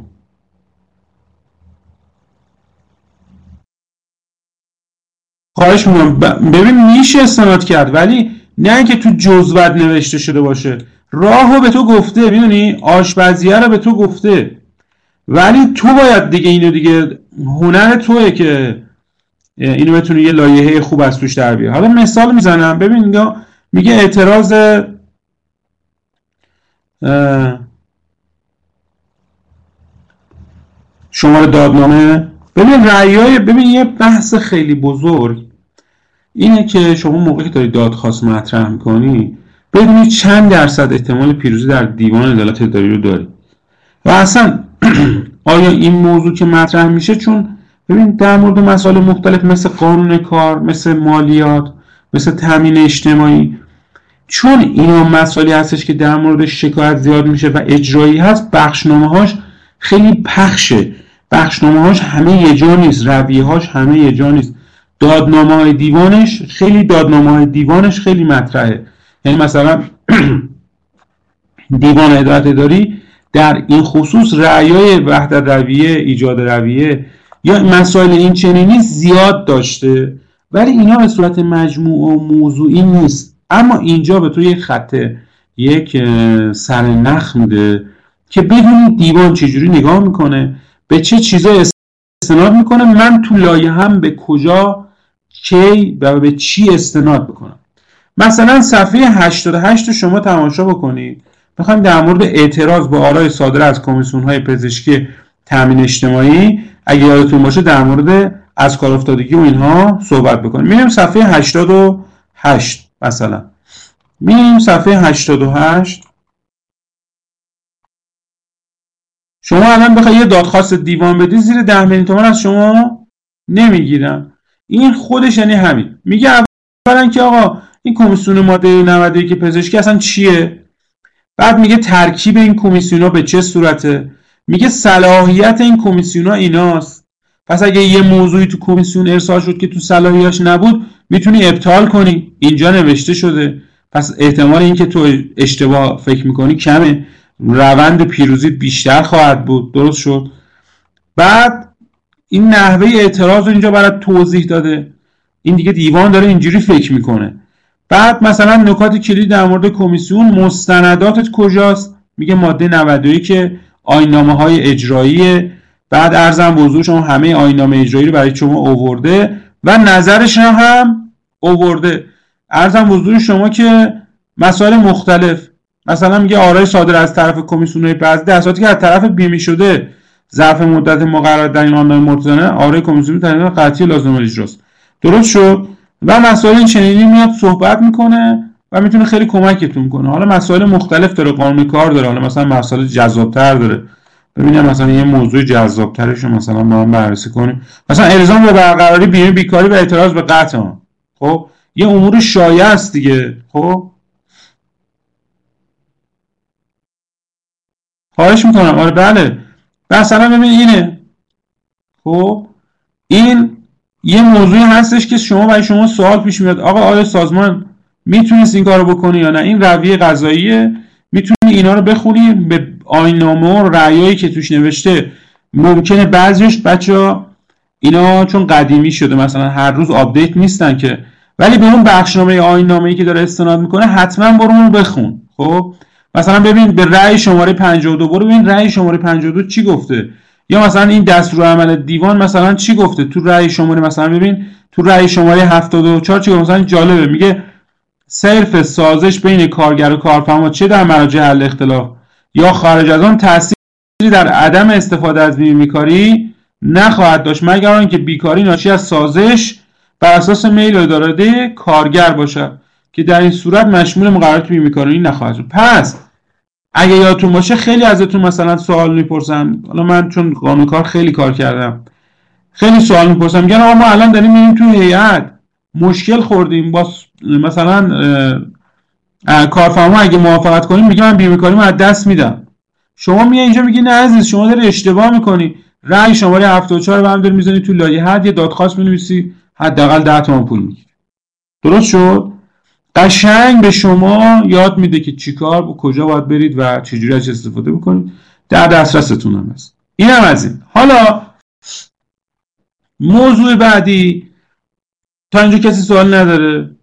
خواهش می‌کنم. ببین میشه استناد کرد ولی نه اینکه تو جزوت نوشته شده باشه. راهو به تو گفته می‌دونی؟ آشپزیه رو به تو گفته. ولی تو باید دیگه اینو دیگه هنر توه که اینو بتونی یه لایحه خوب از توش در بیاری. حالا مثال می‌زنم. ببین میگه اعتراض شماره دادنامه. ببین رأیای ببین یه بحث خیلی بزرگ اینه که شما موقعی که داری دادخواست مطرح می‌کنی بدونی چند درصد احتمال پیروزی در دیوان عدالت اداری رو داری. و اصلا آیا این موضوع که مطرح میشه چون ببین در مورد مسائل مختلف مثل قانون کار مثل مالیات مثل تامین اجتماعی چون اینا مسائلی هستش که در مورد شکایت زیاد میشه و اجرایی هست بخشنامه هاش خیلی پخشه. بخشنامه هاش همه یه جا نیست رویه هاش همه یه جا نیست. دادنامه های دیوانش خیلی دادنامه های دیوانش خیلی مطرحه. یعنی مثلا دیوان عدالت اداری در این خصوص رعیای وحدت رویه ایجاد رویه یا مسائل این چنینی زیاد داشته ولی اینا به صورت مجموع و موضوعی نیست. اما اینجا به تو یک خط یک سرنخ میده که بدونی دیوان چجوری نگاه می‌کنه به چه چیزای استناد می‌کنه من تو لایه هم به کجا کی و به چی استناد بکنم مثلا صفحه 88 رو شما تماشا بکنید. می‌خوایم در مورد اعتراض به آرای صادره از کمیسیون های پزشکی تامین اجتماعی اگه یادتون باشه در مورد از کار افتادگی و اینها صحبت بکنیم. میریم صفحه 88 مثلا. میریم صفحه 88 شما الان بخوای یه دادخواست دیوان بدی زیر 10 میلیون تومان از شما نمی‌گیرم. این خودش یعنی همین. میگه اولا که آقا این کمیسیون ماده 90 که پزشکی اصلا چیه؟ بعد میگه ترکیب این کمیسیون ها به چه صورته؟ میگه صلاحیت این کمیسیون ها ایناست. پس اگه یه موضوعی تو کمیسیون ارسال شد که تو صلاحیتش نبود می‌تونی ابطال کنی. اینجا نوشته شده. پس احتمال اینکه تو اشتباه فکر می‌کنی کمه. روند پیروزی بیشتر خواهد بود. درست شد. بعد این نحوه اعتراض رو اینجا برات توضیح داده. این دیگه دیوان داره اینجوری فکر می‌کنه. بعد مثلا نکات کلید در مورد کمیسیون مستنداتت کجاست؟ میگه ماده 91 که آینامه های اجرایی. بعد ارزم بزرگ شما همه آینامه اجرایی رو برای شما اوورده و نظرش هم اوورده ارزم بزرگ شما که مسائل مختلف. مثلا میگه آرای صادر از طرف کمیسیون های بعضی در که از طرف بیمی شده ظرف مدت مقرر در این آنلاین مرتضانه آرای کمیسیون تعیین قطعی لازم اجراست. درست شد؟ و مسائل چنینی میاد صحبت می‌کنه و می‌تونه خیلی کمکتون کنه. حالا مسائل مختلف داره قانون کار داره حالا مثلا مسائل جذابتر داره. ببینیم مثلا یه موضوع جذابترش رو مثلا با هم بررسی کنیم. مثلا الزام به برقراری بیمه بیکاری و اعتراض به قطع خب؟ یه امور شایع است دیگه. خب؟ خواهش می‌کنم. آره بله. مثلا ببین اینه. خب؟ این یه موضوعی هستش که شما برای شما سوال پیش میاد. آقا آیا سازمان می‌تونست این کارو بکنه یا نه؟ این رویه قضاییه. می‌تونی اینا رو بخونی به آینامه و رعیایی که توش نوشته. ممکنه بعضیش بچه اینا چون قدیمی شده مثلا هر روز update نیستن که. ولی به اون بخشنامه آیین‌نامه ای که داره استناد می‌کنه حتما برو اون بخون. خب؟ مثلا ببین به رأی شماره 52 برو ببین رأی شماره 52 چی گفته. یا مثلا این دستورالعمل دیوان مثلا چی گفته؟ تو رأی شماره مثلا ببین تو رأی شماره 74 چی گفته؟ مثلا جالبه میگه صرف سازش بین کارگر و کارفرما چه در مراجع حل اختلاف؟ یا خارج از آن تأثیری در عدم استفاده از بیکاری نخواهد داشت مگر آنکه بیکاری ناشی از سازش بر اساس میل اداره کارگر باشد که در این صورت مشمول مقررات بیمه بیکاری نخواهد شد. پس اگه یادتون باشه خیلی ازتون مثلا سوال می‌پرسن حالا من چون قانون کار خیلی کار کردم. خیلی سوال می‌پرسم. میگن آقا ما الان داریم میریم تو هیئت. مشکل خوردیم. با مثلا کارفرما اگه موافقت کنیم میگه من بیمه کاری از دست میدم. شما میای اینجا میگی نه عزیز شما داری اشتباه می‌کنی. رأی شماره 74 رو هم داری می‌زنی تو لایحه یه دادخواست می‌نویسی حداقل 10 تومن پول می‌گیری. درست شد؟ قشنگ به شما یاد میده که چیکار کجا باید برید و چجوری از استفاده بکنید. در دسترستون هم هست. این هم از این. حالا موضوع بعدی تا اینجا کسی سوال نداره؟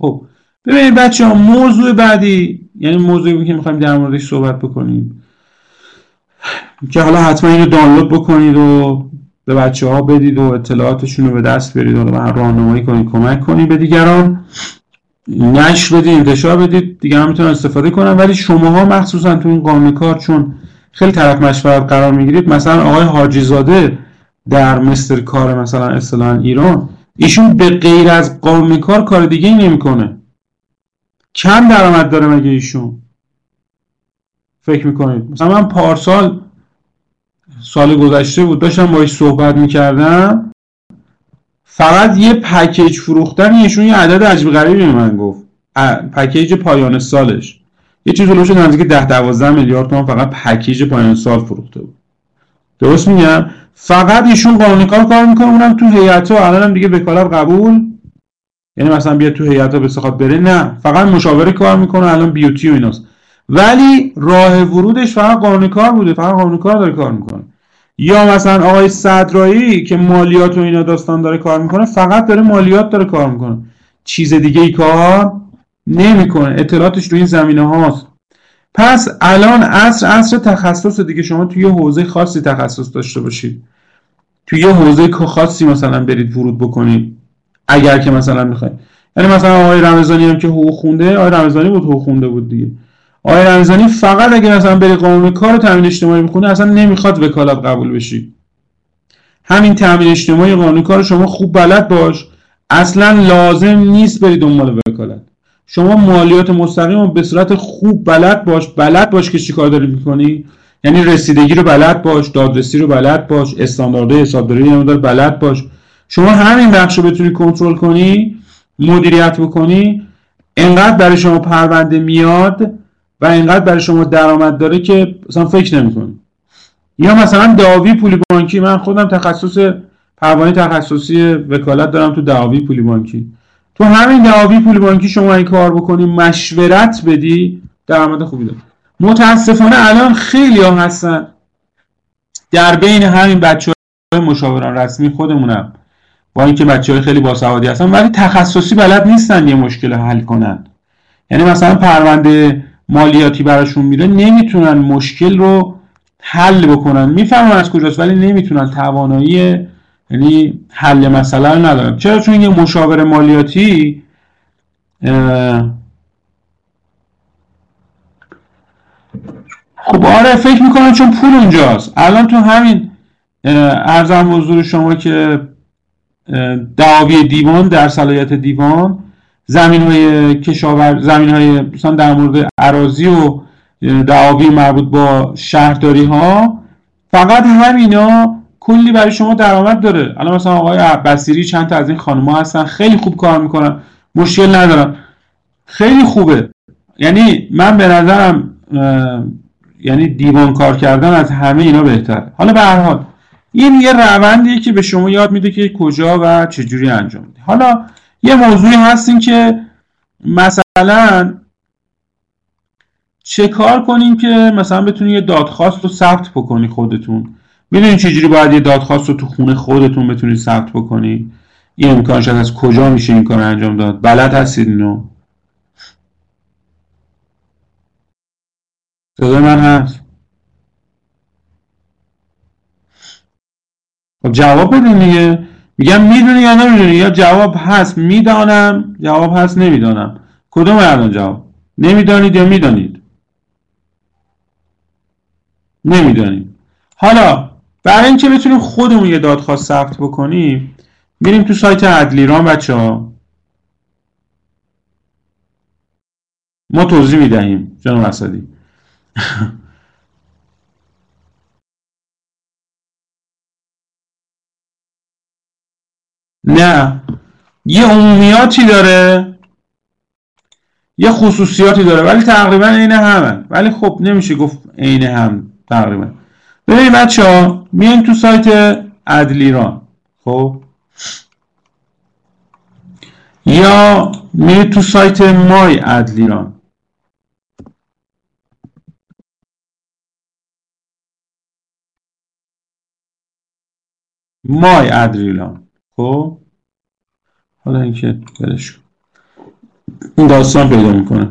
خب ببینید بچه ها موضوع بعدی یعنی موضوعی که می‌خوایم در موردش صحبت بکنیم که حالا حتما اینو دانلود بکنید و به بچه ها بدید و اطلاعاتشون رو به دست برید. و راهنمایی کنید کمک کنید به دیگران. نشر بدید انتشار بدید. دیگران می‌تونن استفاده کنن. ولی شماها مخصوصا تو این قانون کار چون خیلی طرف مشورت قرار می‌گیرید. مثلا آقای حاجی زاده در مستر کار مثلا اصطلاحا ایران ایشون به غیر از قانون کار کار دیگه نمی‌کنه. کم درآمد داره مگه ایشون؟ فکر می‌کنید؟ مثلا من پارسال سال گذشته بود داشتم باش صحبت می‌کردم. فقط یه پکیج فروختن ایشون یه عدد عجیب غریبی من گفت. پکیج پایان سالش. یه چیز شد نزدیک 10 12 میلیارد تومان فقط پکیج پایان سال فروخته بود. درست میگم؟ فقط ایشون قانونی کار کار می‌کنه اونم تو هیئت ها. الانم دیگه وکالت قبول. یعنی مثلا بیا تو هیئت ها بخواد بره نه. فقط مشاوره کار می‌کنه الان بیوتی و ایناست. ولی راه ورودش فقط قانونی کار بوده فقط قانونی کار داره کار می‌کنه. یا مثلا آقای صدرایی که مالیات و اینا داستان داره کار می‌کنه فقط داره مالیات داره کار می‌کنه. چیز دیگه ای کار نمی‌کنه. اطلاعاتش تو این زمینه هاست. پس الان عصر عصر تخصص دیگه. شما توی یه حوزه خاصی تخصص داشته باشید. توی یه حوزه خاصی مثلا برید ورود بکنید. اگر که مثلا می‌خواید. یعنی مثلا آقای رمضانی هم که حقوق خونده آقای رمضانی بود حقوق خونده بود دیگه. آقای رمضانی فقط اگه مثلا بری قانون کار تامین اجتماعی بخونه اصلا نمی‌خواد وکالت قبول بشی. همین تامین اجتماعی قانون کار شما خوب بلد باش. اصلا لازم نیست بری دنبال وکالت. شما مالیات مستقیم به صورت خوب بلد باش. بلد باش که چیکار داری می‌کنی. یعنی رسیدگی رو بلد باش دادرسی رو بلد باش استانداردهای حسابداری رو بلد باش. شما همین بخش رو بتونی کنترل کنی مدیریت بکنی. انقدر برای شما پرونده میاد و انقدر برای شما درآمد داره که مثلا فکر نمی‌کنی یا مثلا دعاوی پولی بانکی من خودم تخصص پروانه تخصصی وکالت دارم تو دعاوی پولی بانکی. تو همین دعاوی پولی بانکی شما این کار بکنی مشورت بدی درآمد خوبی داره. متاسفانه الان خیلی ها هستن. در بین همین بچه های مشاوران رسمی خودمونم. با اینکه بچه های خیلی باسوادی هستن ولی تخصصی بلد نیستن یه مشکل حل کنن. یعنی مثلا پرونده مالیاتی براشون میره نمی‌تونن مشکل رو حل بکنن. می‌فهمن از کجاست ولی نمی‌تونن توانایی یعنی حل مسئله رو ندارن. چرا؟ چون یه مشاور مالیاتی خب آره فکر می‌کنم چون پول اونجاست. الان تو همین ارزم حضور شما که دعاوی دیوان در صلاحیت دیوان زمین های کشاور زمین های مثلا در مورد عراضی و دعاوی مربوط با شهرداری ها فقط همینا کلی برای شما درآمد داره. الان مثلا آقای بصیری چند تا از این خانم ها هستن خیلی خوب کار می‌کنن. مشکل ندارن خیلی خوبه. یعنی من به نظرم یعنی دیوان کار کردن از همه اینا بهتر حالا به هر حال این یه روندیه که به شما یاد میده که کجا و چجوری انجام میده. حالا یه موضوعی هستین که مثلا چه کار کنین که مثلا بتونی یه دادخواست رو ثبت بکنی خودتون؟ می‌دونین چجوری باید یه دادخواست رو تو خونه خودتون بتونید ثبت بکنی؟ این امکانش از کجا میشه این کار انجام داد؟ بلد هستید اینو؟ صدای من هست؟ خب جواب بدین دیگه. میگم می‌دونی یا نمی‌دونی؟ یا جواب هست می‌دانم. جواب هست نمی‌دانم. کدوم الان جواب؟ نمی‌دانید یا می‌دانید؟ نمی‌دانید. حالا برای اینکه بتونیم خودمون یه دادخواست ثبت بکنیم میریم تو سایت عدلیران بچه ها ما توضیح می‌دهیم جناب اسدی. نه. یه عمومیاتی داره. یه خصوصیاتی داره. ولی تقریبا عین همه. ولی خب نمیشه گفت عین هم تقریبا. ببینید بچه ها تو سایت عدلیران خب؟ یا میرید تو سایت مای عدلیران مای ادریلان خب؟ حالا اینکه برش این داستان پیدا می‌کنه.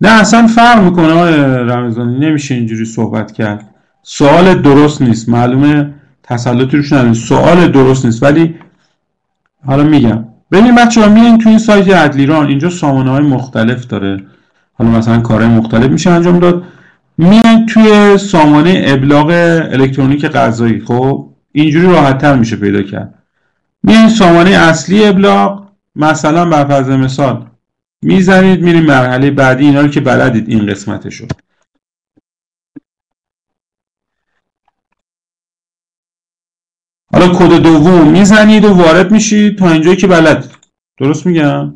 نه اصلا فرق می‌کنه آقای رمضانی. نمیشه اینجوری صحبت کرد. سوال درست نیست. معلومه تسلطی روش نداریم. سوال درست نیست. ولی حالا میگم. ببین بچه ها میگن تو این سایت عدلیران اینجا سامانه های مختلف داره. حالا مثلا کارهای مختلف میشه انجام داد. میان توی سامانه ابلاغ الکترونیک غذایی. خب؟ اینجوری راحت میشه پیدا کرد. میان سامانه اصلی ابلاغ. مثلا بر فرض مثال می‌زنید میریم مرحله بعدی. اینا رو که بلدید این قسمتشو. حالا کد دوم می‌زنید و وارد میشید تا اینجایی که بلد درست میگم؟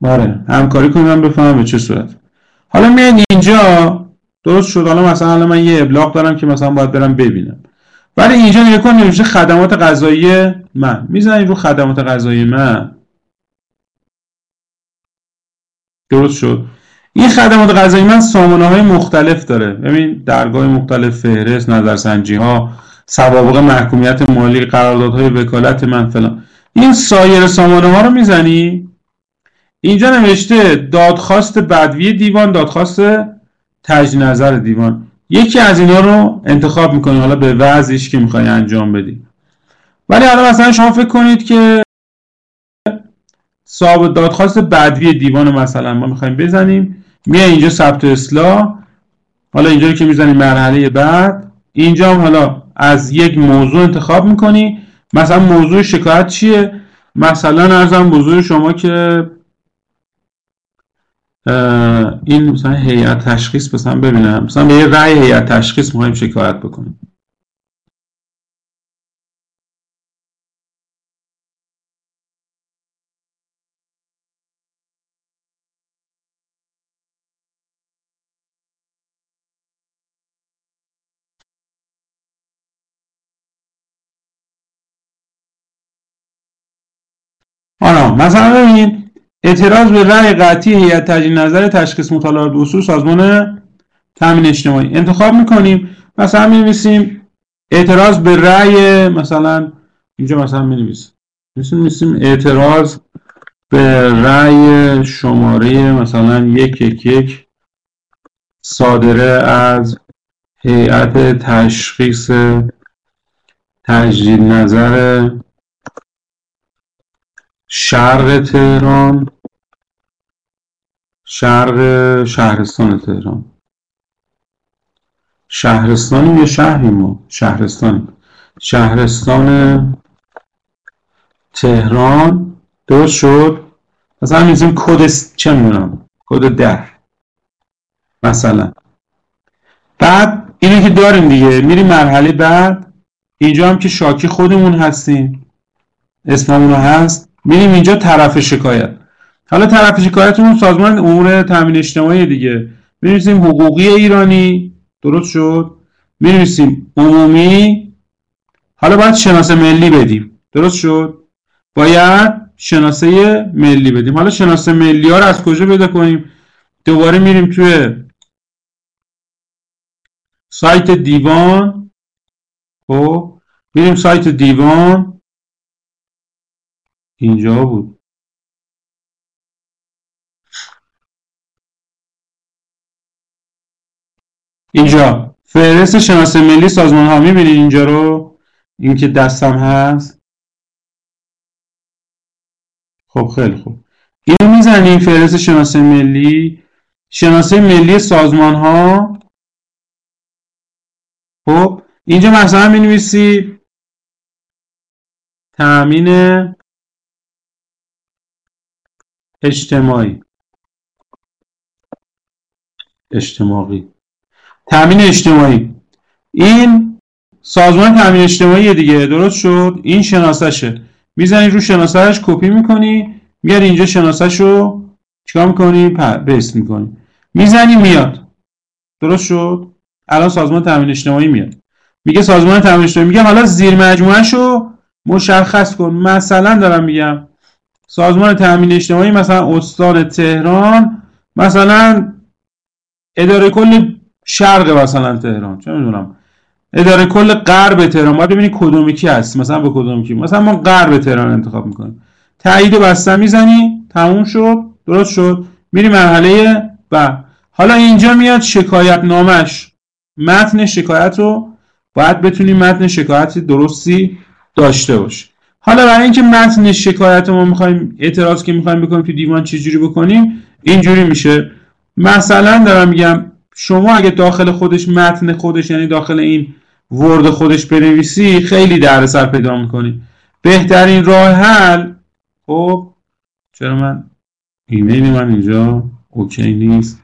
بله. همکاری کنید من بفهمم به چه صورت. حالا میاد اینجا درست شد. حالا مثلا من یه ابلاغ دارم که مثلا باید برم ببینم. ولی اینجا نگاه کن نوشته خدمات غذایی من. می‌زنید رو خدمات غذایی من. درست شد. این خدمات غذایی من سامانه های مختلف داره. ببین درگاه مختلف فهرست نظرسنجی ها سوابق محکومیت مالی قراردادهای وکالت من فلان. این سایر سامانه ها رو می‌زنی؟ اینجا نوشته دادخواست بدوی دیوان دادخواست تجدید نظر دیوان. یکی از اینا رو انتخاب می‌کنی حالا به وضعش که می‌خوای انجام بدی. ولی حالا مثلا شما فکر کنید که صاحب دادخواست بدوی دیوان مثلا ما می‌خوایم بزنیم میای اینجا ثبت اصلاح حالا اینجا که می‌زنیم مرحله بعد اینجا هم حالا از یک موضوع انتخاب می‌کنی. مثلا موضوع شکایت چیه؟ مثلا ارزم بزرگ شما که این مثلا هیئت تشخیص مثلا ببینم مثلا به یه رأی هیئت تشخیص می‌خوایم شکایت بکنیم؟ آنا مثلا ببینید اعتراض به رأی قطعی هیئت تجدید نظر تشخیص مطالعات اصول سازمان تامین اجتماعی انتخاب می‌کنیم مثلا می اعتراض به رأی مثلا اینجا مثلا می نویسیم نویسیم اعتراض به رأی شماره مثلا یک یک یک صادره از هیئت تشخیص تجدید نظر شرق تهران شرق شهرستان تهران. شهرستانی یا شهری ما شهرستان. شهرستان تهران درست شد؟ مثلا میزیم کد چه می‌دونم؟ کد ده. مثلا. بعد اینو که داریم دیگه میریم مرحله بعد. اینجا هم که شاکی خودمون هستیم. اسممون هست. میریم اینجا طرف شکایت. حالا طرف شکایتمون سازمان امور تامین اجتماعی دیگه. می‌نویسیم حقوقی ایرانی. درست شد. می‌نویسیم عمومی. حالا باید شناسه ملی بدیم. درست شد. باید شناسه ملی بدیم. حالا شناسه ملی ها رو از کجا پیدا کنیم؟ دوباره میریم توی سایت دیوان. خب میریم سایت دیوان. اینجا بود. اینجا. فهرست شناسه ملی سازمان ها می‌بینید اینجا رو؟ این که دستم هست. خب خیلی خوب. اینو می‌زنیم فهرست شناسه ملی؟ شناسه ملی سازمان ها؟ خب اینجا مثلا می نویسی تأمین اجتماعی. اجتماعی. تامین اجتماعی. این سازمان تامین اجتماعی دیگه. درست شد؟ این شناسشه. می‌زنی رو شناسش کپی می‌کنی میاد اینجا شناسش رو چیکار می‌کنی؟ بست می‌کنی. می‌زنی میاد. درست شد؟ الان سازمان تامین اجتماعی میاد. میگه سازمان تامین اجتماعی میگه حالا زیر مجموعه شو مشخص کن. مثلا دارم میگم سازمان تامین اجتماعی مثلا استان تهران مثلا اداره کل شرق مثلا تهران. چه می‌دونم؟ اداره کل غرب تهران. باید ببینی کدومی کی هست. مثلا به کدوم کی. مثلا ما غرب تهران انتخاب می‌کنیم. تایید بسته می‌زنی. تموم شد. درست شد. میری مرحله و حالا اینجا میاد شکایت نامش متن شکایت رو باید بتونی متن شکایتی درستی داشته باش حالا برای اینکه متن شکایت ما می‌خوایم اعتراض که می‌خوایم بکنیم تو دیوان چجوری بکنیم اینجوری میشه. مثلا دارم میگم شما اگه داخل خودش متن خودش یعنی داخل این ورد خودش بنویسی خیلی دردسر پیدا می‌کنی. بهترین راه حل خب چرا من ایمیل من اینجا اوکی نیست؟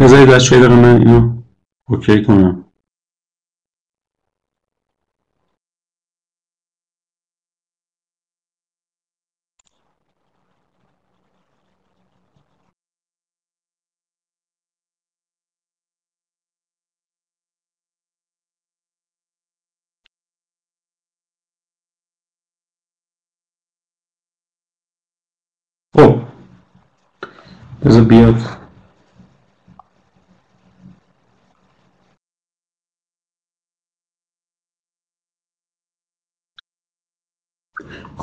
Özellikle şeylerine yine okey koyuyorum. Oh, there's a beard.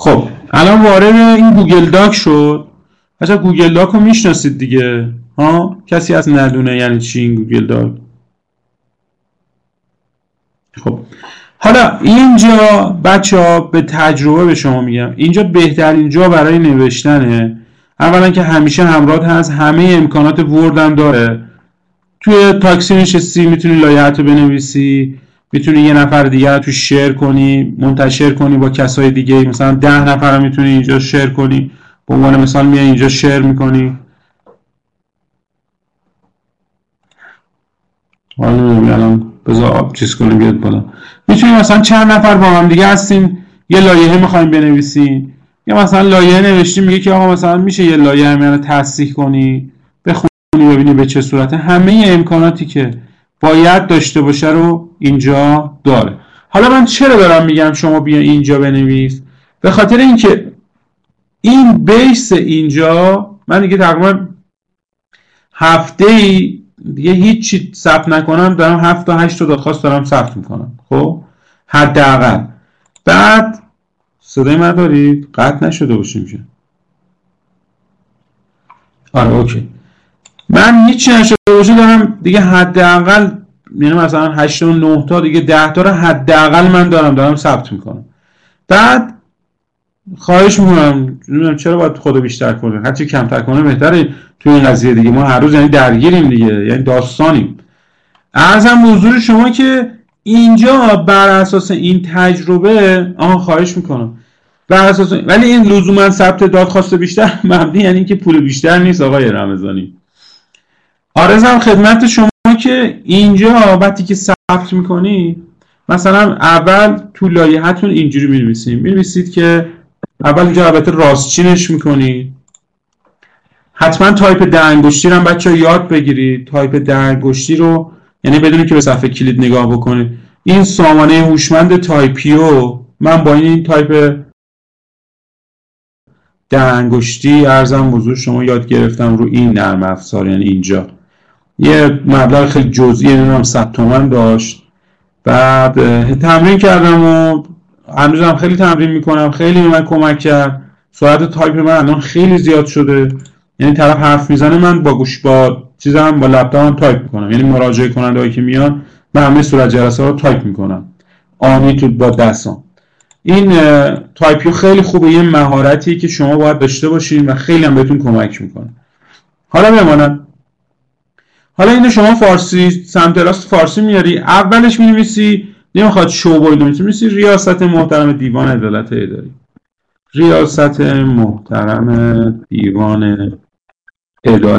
خب الان وارد این گوگل داک شد. بچه گوگل داک رو می‌شناسید دیگه؟ ها؟ کسی از ندونه یعنی چی این گوگل داک؟ خب حالا اینجا بچه ها به تجربه به شما میگم. اینجا بهترین جا برای نوشتنه. اولا که همیشه همراه هست همه امکانات ورد هم داره. توی تاکسی نشستی می‌تونی لایحت رو بنویسی. می‌تونی یه نفر دیگر رو تو شیر کنی منتشر کنی با کسای دیگه. مثلا ده نفر رو می‌تونی اینجا شیر کنی. به عنوان مثال میای اینجا شیر می‌کنی. حالا الان بذار چیز کنیم بیاد بالا. می‌تونی مثلا چند نفر با هم دیگه هستین یه لایحه می‌خوایم بنویسین یا مثلا لایحه نوشتیم میگه که آقا مثلا میشه یه لایحه همین تصحیح کنی بخونی ببینی به چه صورته. همه امکاناتی که باید داشته باشه رو اینجا داره. حالا من چرا دارم میگم شما بیا اینجا بنویس؟ به خاطر اینکه این بیس اینجا من دیگه تقریبا هفته ای دیگه هیچی ثبت نکنم دارم هفت تا هشت تا دادخواست دارم ثبت می‌کنم خب؟ حداقل. بعد صدای من دارید؟ قطع نشده باشیم که. آره اوکی. من هیچی نشده باشه دارم دیگه حداقل یعنی مثلا 8 و 9 تا دیگه 10 تا رو حداقل من دارم دارم ثبت می‌کنم. بعد خواهش می‌کنم نمی‌دونم چرا باید خدا بیشتر کنه. هرچی کمتر کنه بهتره تو این قضیه دیگه. ما هر روز یعنی درگیریم دیگه یعنی داستانیم. ارزم حضور شما که اینجا بر اساس این تجربه آها خواهش می‌کنم. بر اساس ولی این لزوما ثبت دادخواست بیشتر مبنی یعنی اینکه پول بیشتر نیست آقای رمضانی. آرزم خدمت شما که اینجا وقتی که ثبت می‌کنی مثلا اول تو لایحتون اینجوری می‌نویسید. می‌نویسید که اول اینجا البته راستچینش می‌کنید حتما تایپ ده انگشتی رو هم بچه یاد بگیرید. تایپ ده انگشتی رو یعنی بدون اینکه به صفحه کلید نگاه بکنید. این سامانه هوشمند تایپیو من با این تایپ ده انگشتی عرضم به حضور شما یاد گرفتم رو این نرم افزار یعنی اینجا. یه مبلغ خیلی جزئی نمی‌دونم 100 تومن داشت. بعد تمرین کردم و هنوزم خیلی تمرین می‌کنم. خیلی به من کمک کرد. سرعت تایپ من الان خیلی زیاد شده. یعنی طرف حرف می‌زنه من با گوش با چیزم با لپتاپم تایپ می‌کنم. یعنی مراجعه کننده هایی که میان به همه صورت جلسه رو تایپ می‌کنم. آنی تو با دستم این تایپیو خیلی خوبه. یه مهارتی که شما باید داشته باشین و خیلی هم بهتون کمک می‌کنه. حالا بماند. حالا اینو شما فارسی سمت راست فارسی میاری اولش می‌نویسی نمی‌خواد شو باید می‌نویسی ریاست محترم دیوان عدالت اداری. ریاست محترم دیوان اداره